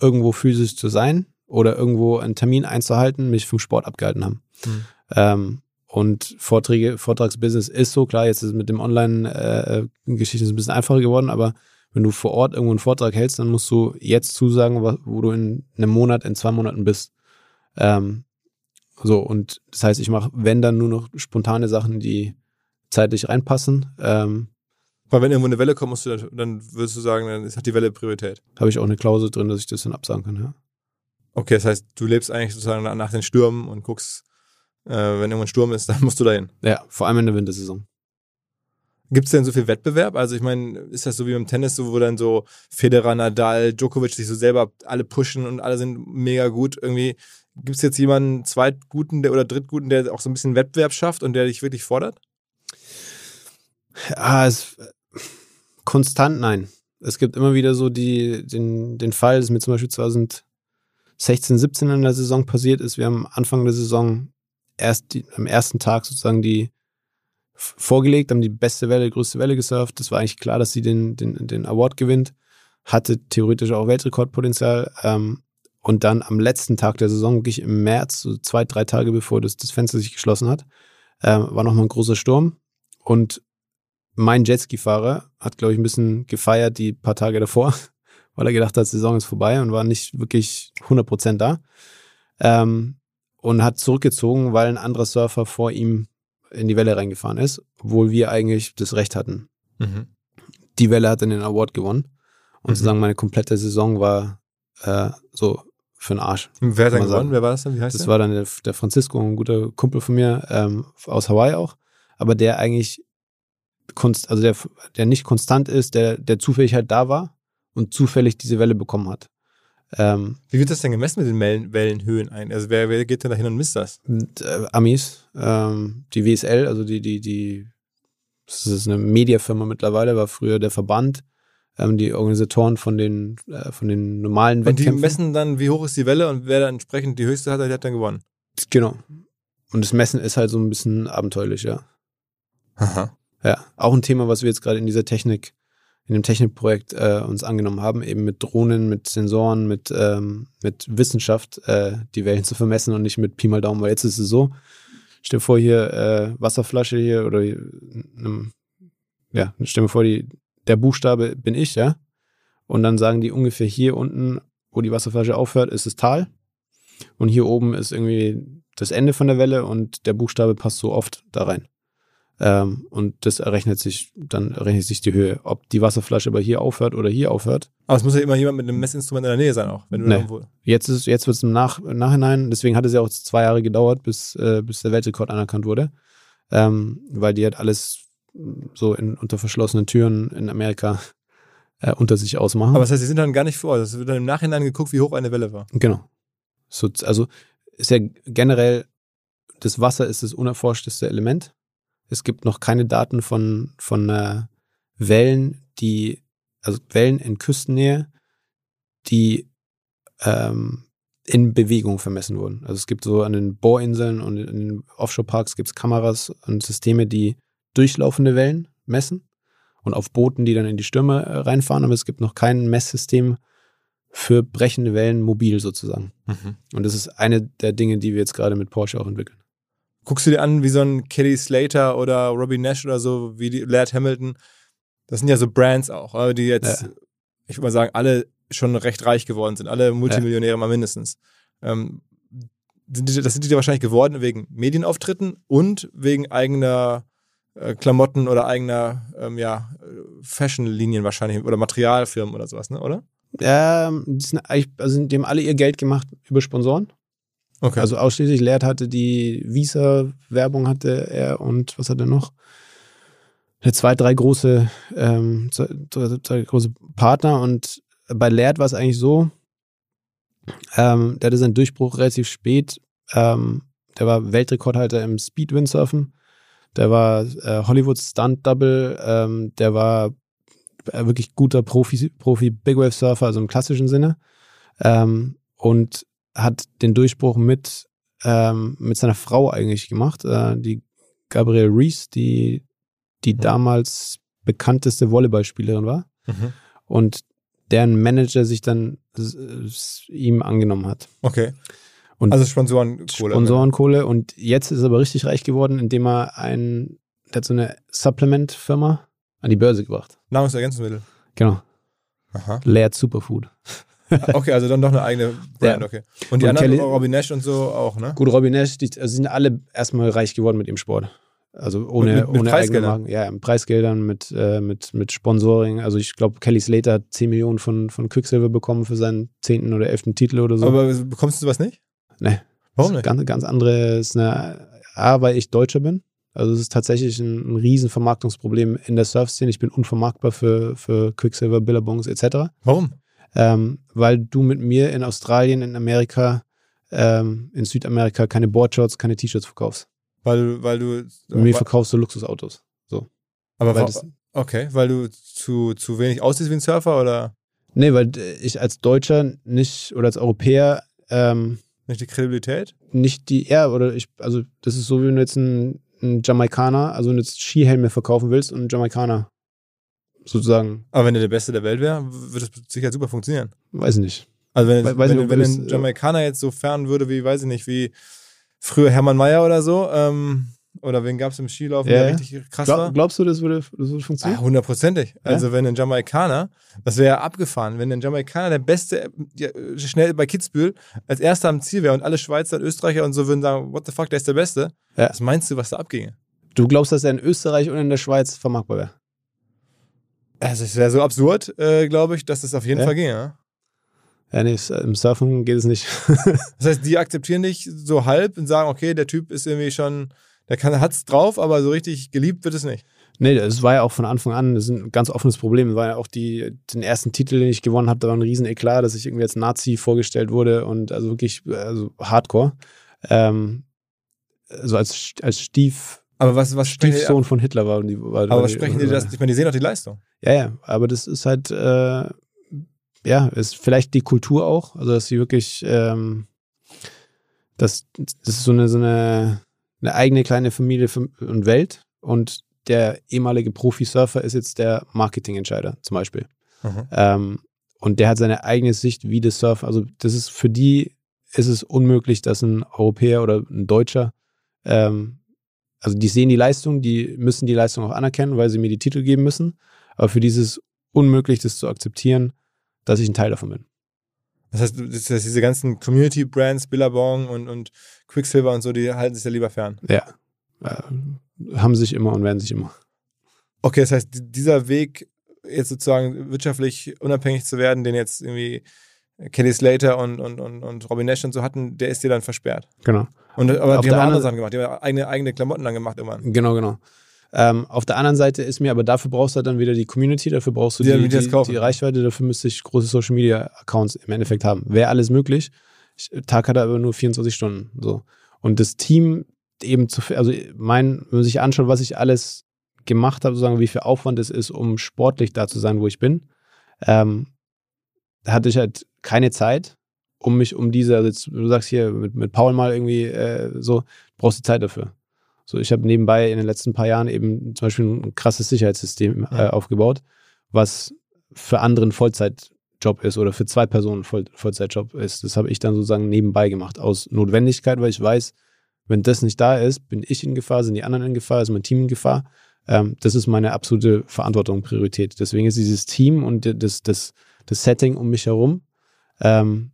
irgendwo physisch zu sein oder irgendwo einen Termin einzuhalten, mich vom Sport abgehalten haben. Mhm. Ähm, und Vorträge, Vortragsbusiness ist so, klar, jetzt ist es mit dem Online-Geschichte ein bisschen einfacher geworden, aber wenn du vor Ort irgendwo einen Vortrag hältst, dann musst du jetzt zusagen, wo du in einem Monat, in zwei Monaten bist. Ähm, so, und das heißt, ich mache, wenn dann nur noch spontane Sachen, die zeitlich reinpassen, ähm, Weil wenn irgendwo eine Welle kommt, musst du dann, dann würdest du sagen, dann ist- hat die Welle Priorität. habe ich auch eine Klausel drin, dass ich das dann absagen kann, ja. Okay, das heißt, du lebst eigentlich sozusagen nach, den Stürmen und guckst, äh, wenn irgendwo ein Sturm ist, *laughs* dann musst du dahin. Ja, vor allem in der Wintersaison. Gibt es denn so viel Wettbewerb? Also ich meine, ist das so wie beim Tennis, so, wo dann so Federer, Nadal, Djokovic sich so selber alle pushen und alle sind mega gut? Irgendwie gibt es jetzt jemanden, Zweitguten der, oder Drittguten, der auch so ein bisschen Wettbewerb schafft und der dich wirklich fordert? Ah, es, konstant nein. Es gibt immer wieder so die, den, den Fall, das mir zum Beispiel 2016, 17 in der Saison passiert ist. Wir haben Anfang der Saison erst die, am ersten Tag sozusagen die vorgelegt, haben die beste Welle, größte Welle gesurft. Das war eigentlich klar, dass sie den, den, den Award gewinnt. Hatte theoretisch auch Weltrekordpotenzial. Ähm, und dann am letzten Tag der Saison, wirklich im März, so zwei, drei Tage bevor das, das Fenster sich geschlossen hat, ähm, war nochmal ein großer Sturm. Und mein Jetski-Fahrer hat, glaube ich, ein bisschen gefeiert die paar Tage davor, weil er gedacht hat, die Saison ist vorbei und war nicht wirklich 100% da. Ähm, und hat zurückgezogen, weil ein anderer Surfer vor ihm in die Welle reingefahren ist, obwohl wir eigentlich das Recht hatten. Die Welle hat dann den Award gewonnen. Und Mhm. sozusagen meine komplette Saison war äh, so für den Arsch. Wer hat dann gewonnen? sagen. Wer war das denn? Wie heißt Das der? war dann der, der Francisco, ein guter Kumpel von mir, ähm, aus Hawaii auch, aber der eigentlich konst, also der, der nicht konstant ist, der, der zufällig halt da war und zufällig diese Welle bekommen hat. Ähm, Wie wird das denn gemessen mit den Wellen, Wellenhöhen ein? Also wer, wer geht denn da hin und misst das? und, äh, Amis, ähm, die WSL, also die, die, die, das ist eine Mediafirma mittlerweile, war früher der Verband, ähm, die Organisatoren von den, äh, von den normalen Und die Wettkämpfen. messen dann, wie hoch ist die Welle und wer dann entsprechend die höchste hat, der hat dann gewonnen. Genau. Und das Messen ist halt so ein bisschen abenteuerlich, ja. Aha. Ja, auch ein Thema, was wir jetzt gerade in dieser Technik, in dem Technikprojekt äh, uns angenommen haben, eben mit Drohnen, mit Sensoren, mit, ähm, mit Wissenschaft, äh, die Wellen zu vermessen und nicht mit Pi mal Daumen, weil jetzt ist es so, stell dir vor hier äh, Wasserflasche hier oder ähm, ja, stell dir vor, die, der Buchstabe bin ich, ja, und dann sagen die ungefähr hier unten, wo die Wasserflasche aufhört, ist das Tal. Und hier oben ist irgendwie das Ende von der Welle und der Buchstabe passt so oft da rein. Ähm, und das errechnet sich, dann errechnet sich die Höhe. Ob die Wasserflasche aber hier aufhört oder hier aufhört. Aber es muss ja immer jemand mit einem Messinstrument in der Nähe sein auch. Wenn du Nee. irgendwo, Jetzt ist, jetzt wird es im Nach, im Nachhinein, deswegen hat es ja auch zwei Jahre gedauert, bis, äh, bis der Weltrekord anerkannt wurde. Ähm, weil die halt alles so in, unter verschlossenen Türen in Amerika äh, unter sich ausmachen. aber das heißt, sie sind dann gar nicht vor. Ort. Es wird dann im Nachhinein geguckt, wie hoch eine Welle war. Genau. So, also ist ja generell, das Wasser ist das unerforschteste Element. Es gibt noch keine Daten von, von äh, Wellen, die, also Wellen in Küstennähe, die ähm, in Bewegung vermessen wurden. Also es gibt so an den Bohrinseln und in den Offshore-Parks gibt es Kameras und Systeme, die durchlaufende Wellen messen und auf Booten, die dann in die Stürme äh, reinfahren, aber es gibt noch kein Messsystem für brechende Wellen mobil sozusagen. Und das ist eine der Dinge, die wir jetzt gerade mit Porsche auch entwickeln. Guckst du dir an, wie so ein Kelly Slater oder Robbie Nash oder so, wie die Laird Hamilton. Das sind ja so Brands auch, aber die jetzt, Ja. ich würde mal sagen, alle schon recht reich geworden sind. Alle Multimillionäre mal mindestens. Ähm, sind die, das sind die wahrscheinlich geworden wegen Medienauftritten und wegen eigener äh, Klamotten oder eigener ähm, ja, äh, Fashion-Linien wahrscheinlich oder Materialfirmen oder sowas, ne? oder? Ähm, die, sind also die haben alle ihr Geld gemacht über Sponsoren. Okay. Also ausschließlich Laird hatte die Visa-Werbung hatte er und was hat er noch? Zwei, drei große, ähm, zwei, zwei große Partner und bei Laird war es eigentlich so, ähm, der hatte seinen Durchbruch relativ spät. Ähm, der war Weltrekordhalter im Speed-Windsurfen. Der war äh, Hollywood Stunt Double. Ähm, der war äh, wirklich guter Profi, Profi Big Wave Surfer, also im klassischen Sinne. Ähm, und hat den Durchbruch mit, ähm, mit seiner Frau eigentlich gemacht, äh, die Gabrielle Reese, die, die Mhm. damals bekannteste Volleyballspielerin war Mhm. und deren Manager sich dann ihm angenommen hat. Okay. Und also Sponsorenkohle. Sponsorenkohle und jetzt ist er aber richtig reich geworden, indem er ein, der hat so eine Supplement-Firma an die Börse gebracht. Nahrungsergänzungsmittel. Genau. Aha. Laird Superfood. *laughs* Okay, also dann doch eine eigene Brand, Ja. okay. Und die Und anderen, Kelly- Robin Nash und so auch, ne? Gut, Robin Nash, die also sind alle erstmal reich geworden mit dem Sport. Also ohne, Mit- mit- ohne eigene Preisgeldern? Marken. Ja, mit Preisgeldern, mit, äh, mit, mit Sponsoring. Also ich glaube, Kelly Slater hat 10 Millionen von, von Quicksilver bekommen für seinen zehnten oder elften Titel oder so. Aber bekommst du sowas nicht? Nee. Warum nicht? Ganz, ganz andere, ist eine, A, weil ich Deutscher bin. Also es ist tatsächlich ein, ein riesen Vermarktungsproblem in der Surf-Szene. Ich bin unvermarktbar für, für Quicksilver, Billabongs etc. Warum? Ähm, weil du mit mir in Australien, in Amerika, ähm, in Südamerika keine Boardshorts, keine T-Shirts verkaufst. Weil du, weil du. Mit mir verkaufst du Luxusautos. aber weil das- okay, weil du zu, zu wenig aussiehst wie ein Surfer oder Nee, weil äh, ich als Deutscher nicht oder als Europäer ähm, nicht die Kredibilität? nicht die, ja, oder ich, also das ist so, wie wenn du jetzt einen, einen Jamaikaner, also jetzt Skihelme verkaufen willst und einen Jamaikaner sozusagen, Aber wenn er der Beste der Welt wäre, würde das sicher super funktionieren. weiß ich nicht. Also wenn, We- wenn, weiß nicht, wenn, wenn ein äh, Jamaikaner jetzt so fern würde wie, weiß ich nicht, wie früher Hermann Mayer oder so, ähm, oder wen gab es im Skilaufen, Ja, der ja. richtig krass war? Glaub, glaubst du, das würde, das würde Ah, funktionieren? hundertprozentig. Also wenn ein Jamaikaner, das wäre ja abgefahren, wenn ein Jamaikaner der Beste, schnell bei Kitzbühel als erster am Ziel wäre und alle Schweizer und Österreicher und so würden sagen, what the fuck, der ist der Beste. Ja. Was meinst du, was da abginge? Du glaubst, dass er in Österreich und in der Schweiz vermarktbar wäre? Also es wäre so absurd, äh, glaube ich, dass das auf jeden Ja. Fall ginge. Ja? Ja, nee, es- im Surfen geht es nicht. *laughs* Das heißt, die akzeptieren dich so halb und sagen, okay, der Typ ist irgendwie schon, der kann, hat's drauf, aber so richtig geliebt wird es nicht. nee, das war ja auch von Anfang an, das ist ein ganz offenes Problem. Das war ja auch die, den ersten Titel, den ich gewonnen habe, da war ein riesen Eklat, dass ich irgendwie als Nazi vorgestellt wurde und also wirklich also Hardcore. Ähm, also als, als Stief, Aber was, was Stiefsohn von Hitler war. Die, war aber was sprechen die das? Ich meine, die sehen doch die Leistung. Ja, ja, aber das ist halt, äh, ja, ist vielleicht die Kultur auch, also dass sie wirklich, ähm, das, das ist so eine, so eine, eine eigene kleine Familie und Welt und der ehemalige Profi-Surfer ist jetzt der Marketingentscheider zum Beispiel. Mhm. Ähm, und der hat seine eigene Sicht, wie das Surf, also das ist für die ist es unmöglich, dass ein Europäer oder ein Deutscher, ähm, also die sehen die Leistung, die müssen die Leistung auch anerkennen, weil sie mir die Titel geben müssen. Aber für dieses unmöglich, das zu akzeptieren, dass ich ein Teil davon bin. Das heißt, das heißt diese ganzen Community-Brands, Billabong und, und Quicksilver und so, die halten sich ja lieber fern. Ja. Äh, haben sich immer und werden sich immer. Okay, das heißt, die- dieser Weg, jetzt sozusagen wirtschaftlich unabhängig zu werden, den jetzt irgendwie Kelly Slater und, und, und, und Robin Nash und so hatten, der ist dir dann versperrt. Genau. Und, aber Auf die haben andere Sachen gemacht, die haben eigene, eigene Klamotten dann gemacht irgendwann. Genau, genau. Ähm, auf der anderen Seite ist mir, aber dafür brauchst du halt dann wieder die Community, dafür brauchst du Die, die, die die, Reichweite, dafür müsste ich große Social Media Accounts im Endeffekt haben. Wäre alles möglich. Ich, Tag hat er aber nur 24 Stunden. So. Und das Team eben zu, also mein, wenn man sich anschaut, was ich alles gemacht habe, sozusagen, wie viel Aufwand es ist, um sportlich da zu sein, wo ich bin, ähm, hatte ich halt keine Zeit, um mich um diese, also jetzt, du sagst hier mit, mit Paul mal irgendwie äh, so, brauchst du Zeit dafür. So, ich habe nebenbei in den letzten paar Jahren eben zum Beispiel ein krasses Sicherheitssystem äh, Ja. aufgebaut, was für anderen Vollzeitjob ist oder für zwei Personen Voll, Vollzeitjob ist. Das habe ich dann sozusagen nebenbei gemacht, aus Notwendigkeit, weil ich weiß, wenn das nicht da ist, bin ich in Gefahr, sind die anderen in Gefahr, ist mein Team in Gefahr. Ähm, das ist meine absolute Verantwortung, Priorität. Deswegen ist dieses Team und das, das, das Setting um mich herum ähm,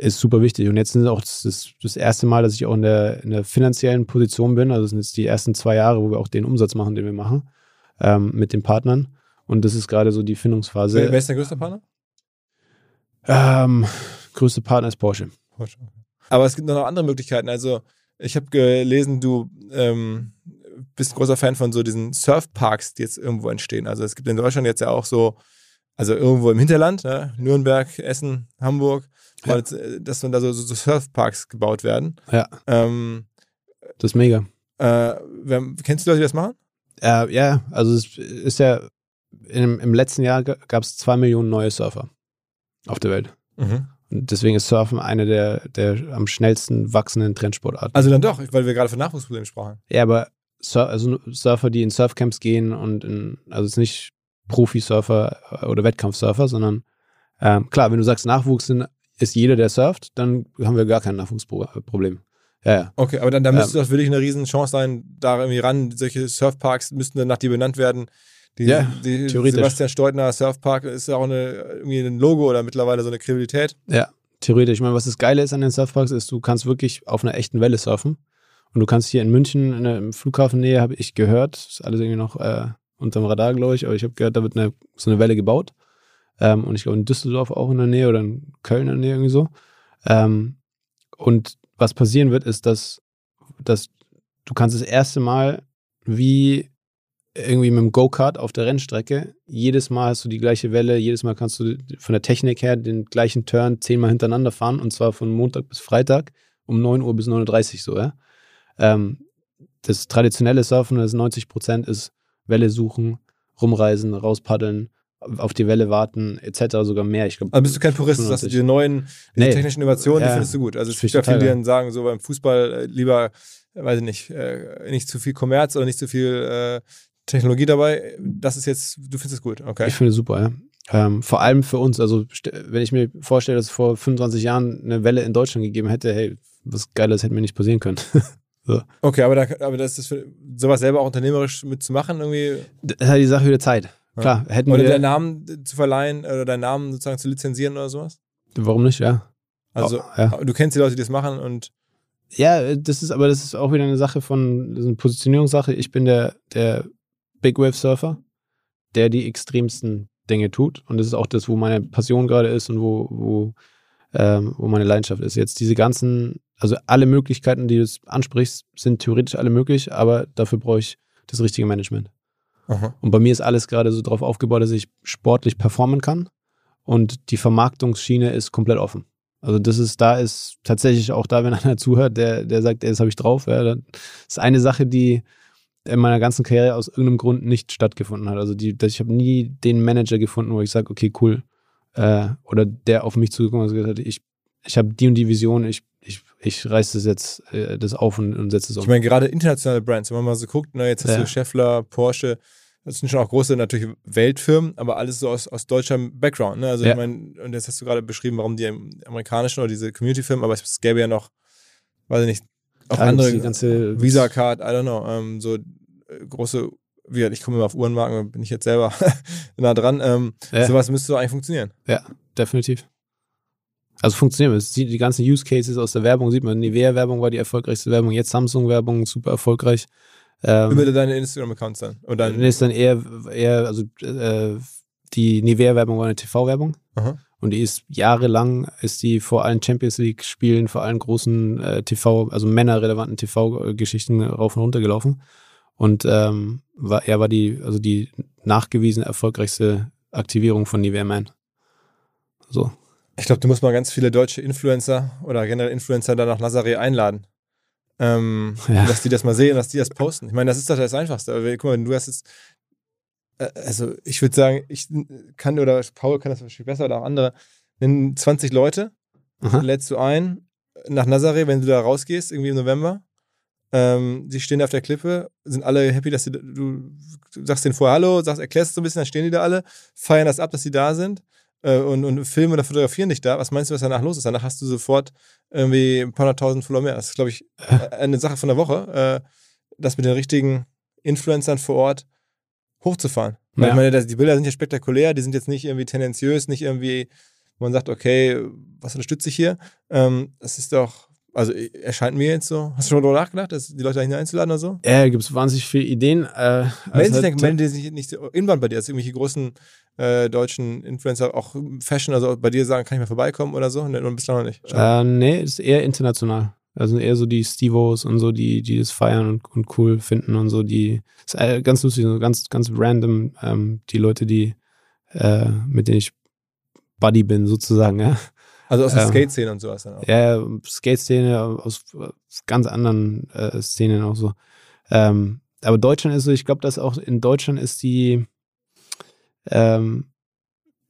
ist super wichtig. Und jetzt ist auch das, das, das erste Mal, dass ich auch in der, in der finanziellen Position bin. Also das sind jetzt die ersten zwei Jahre, wo wir auch den Umsatz machen, den wir machen, ähm, mit den Partnern. Und das ist gerade so die Findungsphase. Wer, wer ist der größte Partner? Ähm, größte Partner ist Porsche. Aber es gibt noch andere Möglichkeiten. Also ich habe gelesen, du ähm, bist großer Fan von so diesen Surfparks, die jetzt irgendwo entstehen. Also es gibt in Deutschland jetzt ja auch so, also irgendwo im Hinterland, ne? Nürnberg, Essen, Hamburg, Ja. und, äh, dass dann da so, so Surfparks gebaut werden. Ja, Ähm, das ist mega. äh, wer, kennst du Leute, die das machen? Äh, ja, also es ist ja, im, im letzten Jahr gab es zwei Millionen neue Surfer auf der Welt. Und deswegen ist Surfen eine der, der am schnellsten wachsenden Trendsportarten. Also dann doch, weil wir gerade von Nachwuchsproblemen sprachen. Ja, aber Sur also Surfer, die in Surfcamps gehen und in, also es ist nicht Profi-Surfer äh, oder Wettkampfsurfer, sondern ähm, klar, wenn du sagst Nachwuchs sind, ist jeder, der surft, dann haben wir gar kein Nachwuchsproblem. Ja, ja. Okay, aber dann, dann müsste Ähm. das wirklich eine riesen Chance sein, da irgendwie ran. Solche Surfparks müssten dann nach dir benannt werden. Die, Ja, die theoretisch. Sebastian Steutner Surfpark ist ja auch eine, irgendwie ein Logo oder mittlerweile so eine Kredibilität. Ja, theoretisch. Ich meine, was das Geile ist an den Surfparks, ist, du kannst wirklich auf einer echten Welle surfen. Und du kannst hier in München, in der im Flughafennähe, habe ich gehört, ist alles irgendwie noch äh, unterm Radar, glaube ich, aber ich habe gehört, da wird eine, so eine Welle gebaut. Ähm, und ich glaube in Düsseldorf auch in der Nähe oder in Köln in der Nähe irgendwie so. Ähm, und was passieren wird, ist, dass, dass du kannst das erste Mal wie irgendwie mit dem Go-Kart auf der Rennstrecke, jedes Mal hast du die gleiche Welle, jedes Mal kannst du von der Technik her den gleichen Turn zehnmal hintereinander fahren und zwar von Montag bis Freitag um 9 Uhr bis 9.30 Uhr so, ja. Ähm, das traditionelle Surfen, das 90 Prozent ist Welle suchen, rumreisen, rauspaddeln, auf die Welle warten, etc. sogar mehr. Ich glaube, Also bist du kein Purist, sagst du, diese neuen diese Nee. technischen Innovationen, die Ja. findest du gut. Also es gibt ja ich viele, die dann sagen, so beim Fußball äh, lieber, äh, weiß ich nicht, äh, nicht zu viel Kommerz oder nicht zu viel äh, Technologie dabei. Das ist jetzt, du findest es gut, okay. Ich finde es super, ja. Ähm, vor allem für uns. Also, wenn ich mir vorstelle, dass es vor 25 Jahren eine Welle in Deutschland gegeben hätte, hey, was Geiles hätte mir nicht passieren können. *laughs* Okay, aber, da, aber das ist für, sowas selber auch unternehmerisch mitzumachen, irgendwie. das ist halt die Sache wieder Zeit. Klar, hätten Oder wir. deinen Namen zu verleihen oder deinen Namen sozusagen zu lizenzieren oder sowas. Warum nicht, ja. Also, Oh, ja. du kennst die Leute, die das machen und Ja, das ist aber das ist auch wieder eine Sache von, das ist eine Positionierungssache. Ich bin der, der Big Wave Surfer, der die extremsten Dinge tut. Und das ist auch das, wo meine Passion gerade ist und wo, wo, ähm, wo meine Leidenschaft ist. Jetzt diese ganzen, also alle Möglichkeiten, die du ansprichst, sind theoretisch alle möglich, aber dafür brauche ich das richtige Management. Und bei mir ist alles gerade so drauf aufgebaut, dass ich sportlich performen kann und die Vermarktungsschiene ist komplett offen. Also das ist, da ist tatsächlich auch da, wenn *laughs* einer zuhört, der, der sagt, ey, das habe ich drauf. Ja, das ist eine Sache, die in meiner ganzen Karriere aus irgendeinem Grund nicht stattgefunden hat. Also die, ich habe nie den Manager gefunden, wo ich sage, okay, cool. Äh, oder der auf mich zugekommen ist und gesagt hat, ich, ich habe die und die Vision, ich, ich, ich reiß das jetzt äh, das auf und, und setze es um. ich meine, gerade internationale Brands, wenn man mal so guckt, na, jetzt hast Ja. du Scheffler, Porsche, das sind schon auch große natürlich Weltfirmen, aber alles so aus, aus deutschem Background. Ne? Also Ja. ich meine, und jetzt hast du gerade beschrieben, warum die amerikanischen oder diese Community-Firmen, aber es gäbe ja noch, weiß ich nicht, auch Klar, andere, die ganze Visa Card, I don't know, ähm, so äh, große, wie ich komme immer auf Uhrenmarken, bin ich jetzt selber *laughs* nah dran. Ähm, Ja. Sowas müsste eigentlich funktionieren. Ja, definitiv. Also funktioniert. Es sieht die ganzen Use Cases aus der Werbung, sieht man, Nivea-Werbung war die erfolgreichste Werbung, jetzt Samsung-Werbung, super erfolgreich. Ähm, Über deine Instagram-Accounts dann. Und dann ist dann eher, eher also äh, die Nivea-Werbung war eine TV-Werbung und die ist jahrelang, ist die vor allen Champions League-Spielen, vor allen großen äh, TV, also männerrelevanten TV-Geschichten rauf und runter gelaufen. Und ähm, war, er war die, also die nachgewiesen erfolgreichste Aktivierung von Nivea Man. So. Ich glaube, du musst mal ganz viele deutsche Influencer oder generell Influencer da nach Nazaré einladen. Ähm, Ja. Dass die das mal sehen, dass die das posten. Ich meine, das ist doch das Einfachste. Aber guck mal, wenn du hast jetzt, äh, also ich würde sagen, ich kann oder Paul kann das wahrscheinlich besser oder auch andere, nimm 20 Leute, Aha. lädst du ein nach Nazaré, wenn du da rausgehst, irgendwie im November. Ähm, die stehen da auf der Klippe, sind alle happy, dass sie, du, du sagst denen vorher Hallo, sagst, erklärst es so ein bisschen, dann stehen die da alle, feiern das ab, dass sie da sind äh, und, und filmen oder fotografieren dich da. Was meinst du, was danach los ist? Danach hast du sofort irgendwie ein paar hunderttausend Follower mehr. Das ist, glaube ich, *laughs* eine Sache von der Woche, äh, das mit den richtigen Influencern vor Ort hochzufahren. Ja. Ich meine, das- die Bilder sind ja spektakulär, die sind jetzt nicht irgendwie tendenziös, nicht irgendwie, wo man sagt, okay, was unterstütze ich hier? Ähm, das ist doch Also äh, erscheint mir jetzt so. Hast du schon darüber nachgedacht, dass die Leute da hineinzuladen oder so? Ja, gibt es wahnsinnig viele Ideen. Äh, Melden also sich, halt- melden die sich nicht so inbound bei dir, dass irgendwelche großen äh, deutschen Influencer, auch Fashion, also bei dir sagen, kann ich mal vorbeikommen oder so? Ne, bislang noch nicht. Äh, nee, ist eher international. Also eher so die Stevos und so, die, die das feiern und, und cool finden und so, die ist äh, ganz lustig, so ganz, ganz random, ähm, die Leute, die äh, mit denen ich Buddy bin, sozusagen, ja. also aus der ähm, Skate-Szene und sowas dann auch. Ja, Skate-Szene aus, aus ganz anderen äh, Szenen auch so. Ähm, aber Deutschland ist so, ich glaube, dass auch in Deutschland ist die ähm,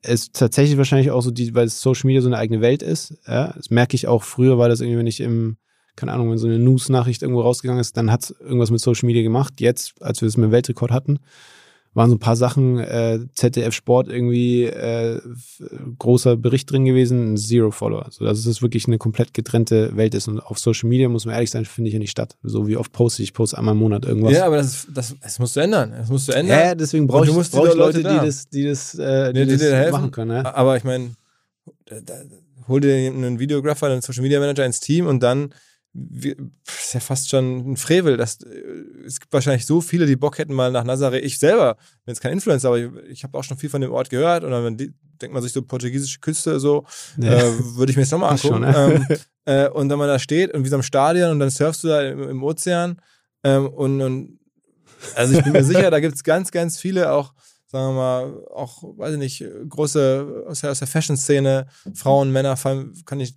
ist tatsächlich wahrscheinlich auch so, die, weil Social Media so eine eigene Welt ist. Ja, das merke ich auch früher, war das irgendwie, wenn ich im, keine Ahnung, wenn so eine News-Nachricht irgendwo rausgegangen ist, dann hat es irgendwas mit Social Media gemacht. Jetzt, als wir es mit dem Weltrekord hatten, waren so ein paar Sachen, äh, ZDF Sport irgendwie äh, großer Bericht drin gewesen, Zero Follower. So, dass es wirklich eine komplett getrennte Welt ist. Und auf Social Media, muss man ehrlich sein, finde ich ja nicht statt. So wie oft poste ich, ich poste einmal im Monat irgendwas. Ja, aber das, das, das musst du ändern. Das musst du ändern. Ja, deswegen brauche ich, brauch ich Leute, die da. das, die das, äh, die Die- die das dir helfen. machen können. Ja? Aber ich meine, hol dir einen Videographer, einen Social Media Manager ins Team und dann pff, ist ja fast schon ein Frevel. Das, äh, es gibt wahrscheinlich so viele, die Bock hätten mal nach Nazareth. Ich selber bin jetzt kein Influencer, aber ich, ich habe auch schon viel von dem Ort gehört. Und dann die, denkt man sich so portugiesische Küste, so Ja. äh, würde ich mir jetzt nochmal *laughs* angucken. schon, ähm, äh, und wenn man da steht und wie so am Stadion und dann surfst du da im, im Ozean ähm, und, und also ich bin mir sicher, da gibt es ganz, ganz viele auch, sagen wir mal, auch, weiß ich nicht, große aus der, aus der Fashion-Szene, Frauen, Männer, vor allem kann ich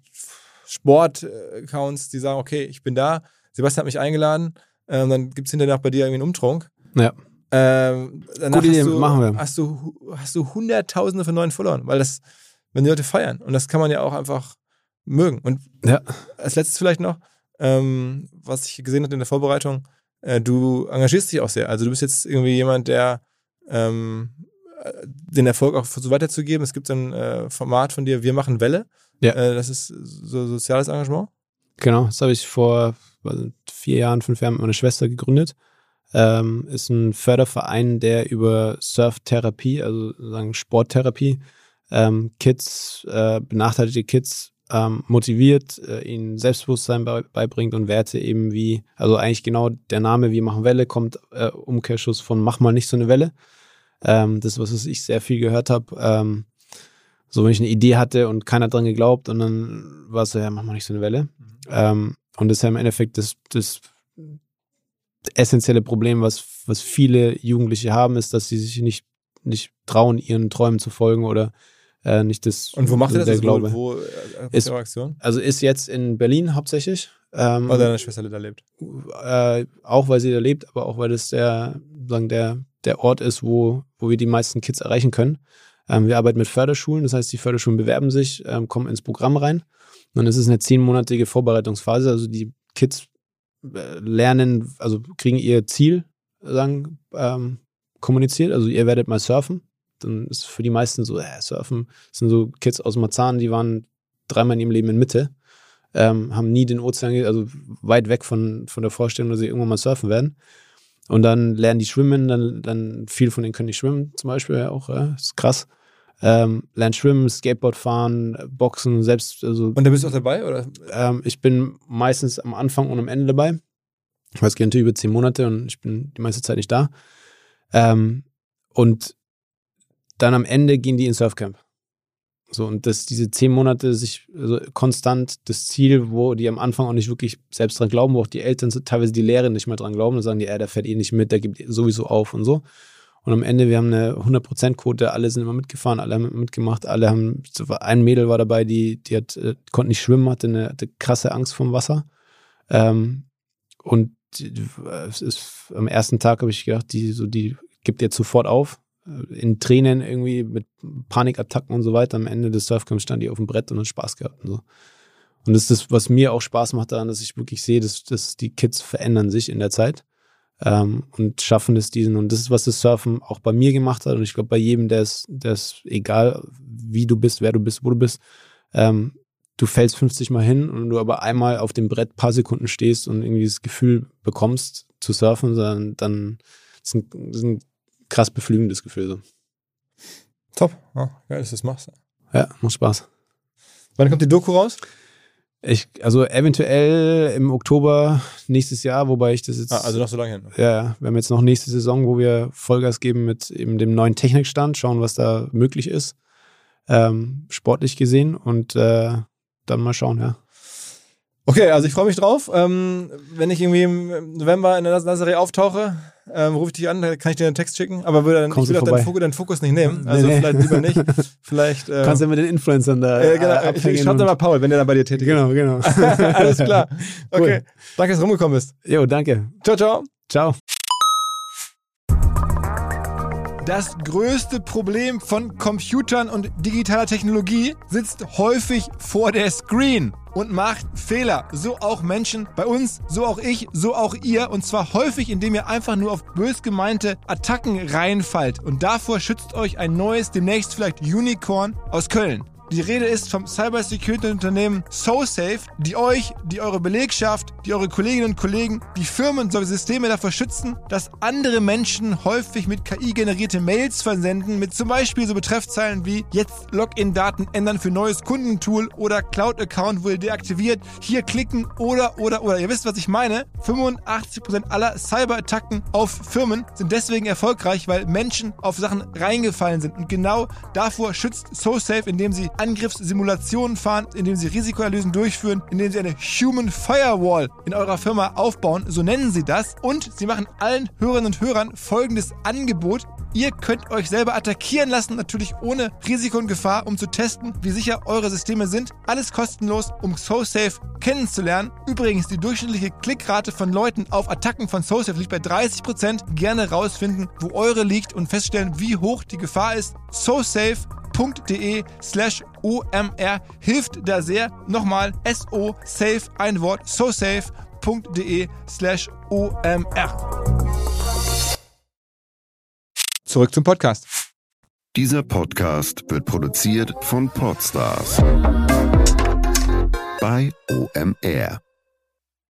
Sport-Accounts, die sagen, okay, ich bin da, Sebastian hat mich eingeladen, ähm, dann gibt es hinterher bei dir irgendwie einen Umtrunk. Ja. Ähm, Gute Idee, hast du, machen wir. Hast du, hast du Hunderttausende von neuen Followern, weil das, wenn die Leute feiern und das kann man ja auch einfach mögen. Und Ja. als letztes vielleicht noch, ähm, was ich gesehen habe in der Vorbereitung, äh, du engagierst dich auch sehr. Also du bist jetzt irgendwie jemand, der ähm, äh, den Erfolg auch so weiterzugeben. Es gibt so ein äh, Format von dir, Wir machen Welle. Ja. Äh, das ist so soziales Engagement. Genau, das habe ich vor vier Jahren, fünf Jahren mit meiner Schwester gegründet. Ähm, ist ein Förderverein, der über Surftherapie, also sozusagen Sporttherapie, ähm, Kids, äh, benachteiligte Kids ähm, motiviert, äh, ihnen Selbstbewusstsein bei, beibringt und Werte eben wie, also eigentlich genau der Name Wir machen Welle kommt äh, Umkehrschuss von Mach mal nicht so eine Welle. Ähm, das ist was, was ich sehr viel gehört habe. So, wenn ich eine Idee hatte und keiner dran geglaubt und dann war es so, ja, mach mal nicht so eine Welle. Ähm, und das ist ja im Endeffekt das, das essentielle Problem, was, was viele Jugendliche haben, ist, dass sie sich nicht, nicht trauen, ihren Träumen zu folgen oder äh, nicht das Und wo macht ihr das? Also Glaube. Wo, wo äh, Ist- Aktion? Also ist jetzt in Berlin hauptsächlich. Ähm, Weil deine Schwester da lebt. äh, auch weil sie da lebt, aber auch weil das der, sagen, der, der Ort ist, wo, wo wir die meisten Kids erreichen können. Ähm, wir arbeiten mit Förderschulen, das heißt, die Förderschulen bewerben sich, ähm, kommen ins Programm rein. Und dann ist es eine zehnmonatige Vorbereitungsphase. Also die Kids äh, lernen, also kriegen ihr Ziel, sagen, ähm, kommuniziert. Also ihr werdet mal surfen. Dann ist für die meisten so, äh, surfen, das sind so Kids aus Marzahn, die waren dreimal in ihrem Leben in Mitte ähm, haben nie den Ozean, also weit weg von, von der Vorstellung, dass sie irgendwann mal surfen werden. Und dann lernen die schwimmen, dann, dann viele von denen können nicht schwimmen, zum Beispiel ja auch, ja, ist krass. Ähm, lernen schwimmen, Skateboard fahren, Boxen, selbst, also Und da bist du auch dabei? Oder? ähm, ich bin meistens am Anfang und am Ende dabei. Weil es geht natürlich über zehn Monate und ich bin die meiste Zeit nicht da. Ähm, und dann am Ende gehen die ins Surfcamp. So, und dass diese zehn Monate sich also konstant das Ziel, wo die am Anfang auch nicht wirklich selbst dran glauben, wo auch die Eltern teilweise die Lehrer nicht mehr dran glauben, dann sagen die, ja, der fährt eh nicht mit, der gibt sowieso auf und so. Und am Ende, wir haben eine 100%-Quote, alle sind immer mitgefahren, alle haben mitgemacht, alle haben, ein Mädel war dabei, die, die hat, äh, konnte nicht schwimmen, hatte eine hatte krasse Angst vom Wasser. Ähm, und äh, es ist, am ersten Tag habe ich gedacht, die, so, die gibt jetzt sofort auf. Äh, In Tränen irgendwie mit Panikattacken und so weiter. Am Ende des Surfcamps stand die auf dem Brett und hat Spaß gehabt und so. Und das ist das, was mir auch Spaß macht daran, dass ich wirklich sehe, dass, dass die Kids verändern sich in der Zeit ähm, und schaffen es diesen. Und das ist, was das Surfen auch bei mir gemacht hat. Und ich glaube, bei jedem, der ist, der ist egal, wie du bist, wer du bist, wo du bist, ähm, du fällst 50 Mal hin und du aber einmal auf dem Brett paar Sekunden stehst und irgendwie das Gefühl bekommst zu surfen, dann, dann das ist krass beflügendes Gefühl. So. Top. Ja, geil, dass du das machst. Ja, macht Spaß. Wann kommt die Doku raus? Ich, also eventuell im Oktober nächstes Jahr, wobei ich das jetzt. Ah, also noch so lange hin. Ja, ja. Wir haben jetzt noch nächste Saison, wo wir Vollgas geben mit eben dem neuen Technikstand, schauen, was da möglich ist, ähm, sportlich gesehen und äh, dann mal schauen, ja. Okay, also ich freue mich drauf. Ähm, wenn ich irgendwie im November in der Nazaré auftauche, ähm, rufe ich dich an, dann kann ich dir einen Text schicken, aber würde dann, Kommst ich will auch deinen? Fokus, deinen Fokus nicht nehmen. Also Nee, nee. vielleicht lieber nicht. *laughs* Vielleicht. Äh, Kannst du mit den Influencern da äh, genau, äh, ich, ich und- dann mal Paul, wenn der dann bei dir tätig Genau, genau. ist. *laughs* Alles klar. Okay. Cool. Danke, dass du rumgekommen bist. Jo, danke. Ciao, ciao. Ciao. Das größte Problem von Computern und digitaler Technologie sitzt häufig vor der Screen und macht Fehler. So auch Menschen bei uns, so auch ich, so auch ihr. Und zwar häufig, indem ihr einfach nur auf bös gemeinte Attacken reinfallt. Und davor schützt euch ein neues, demnächst vielleicht Unicorn aus Köln. Die Rede ist vom Cybersecurity-Unternehmen SoSafe, die euch, die eure Belegschaft, die eure Kolleginnen und Kollegen, die Firmen sowie Systeme davor schützen, dass andere Menschen häufig mit KI generierte Mails versenden, mit zum Beispiel so Betreffzeilen wie jetzt Login-Daten ändern für neues Kundentool oder Cloud-Account wurde deaktiviert, hier klicken oder, oder, oder. Ihr wisst, was ich meine. 85% aller Cyberattacken auf Firmen sind deswegen erfolgreich, weil Menschen auf Sachen reingefallen sind. Und genau davor schützt SoSafe, indem sie Angriffssimulationen fahren, indem sie Risikoanalysen durchführen, indem sie eine Human Firewall in eurer Firma aufbauen, so nennen sie das. Und sie machen allen Hörerinnen und Hörern folgendes Angebot. Ihr könnt euch selber attackieren lassen, natürlich ohne Risiko und Gefahr, um zu testen, wie sicher eure Systeme sind. Alles kostenlos, um SoSafe kennenzulernen. Übrigens, die durchschnittliche Klickrate von Leuten auf Attacken von SoSafe liegt bei 30%. Gerne rausfinden, wo eure liegt und feststellen, wie hoch die Gefahr ist. SoSafe.de slash OMR hilft da sehr. Nochmal SO Safe, ein Wort, sosafe.de slash OMR. Zurück zum Podcast. Dieser Podcast wird produziert von Podstars bei OMR.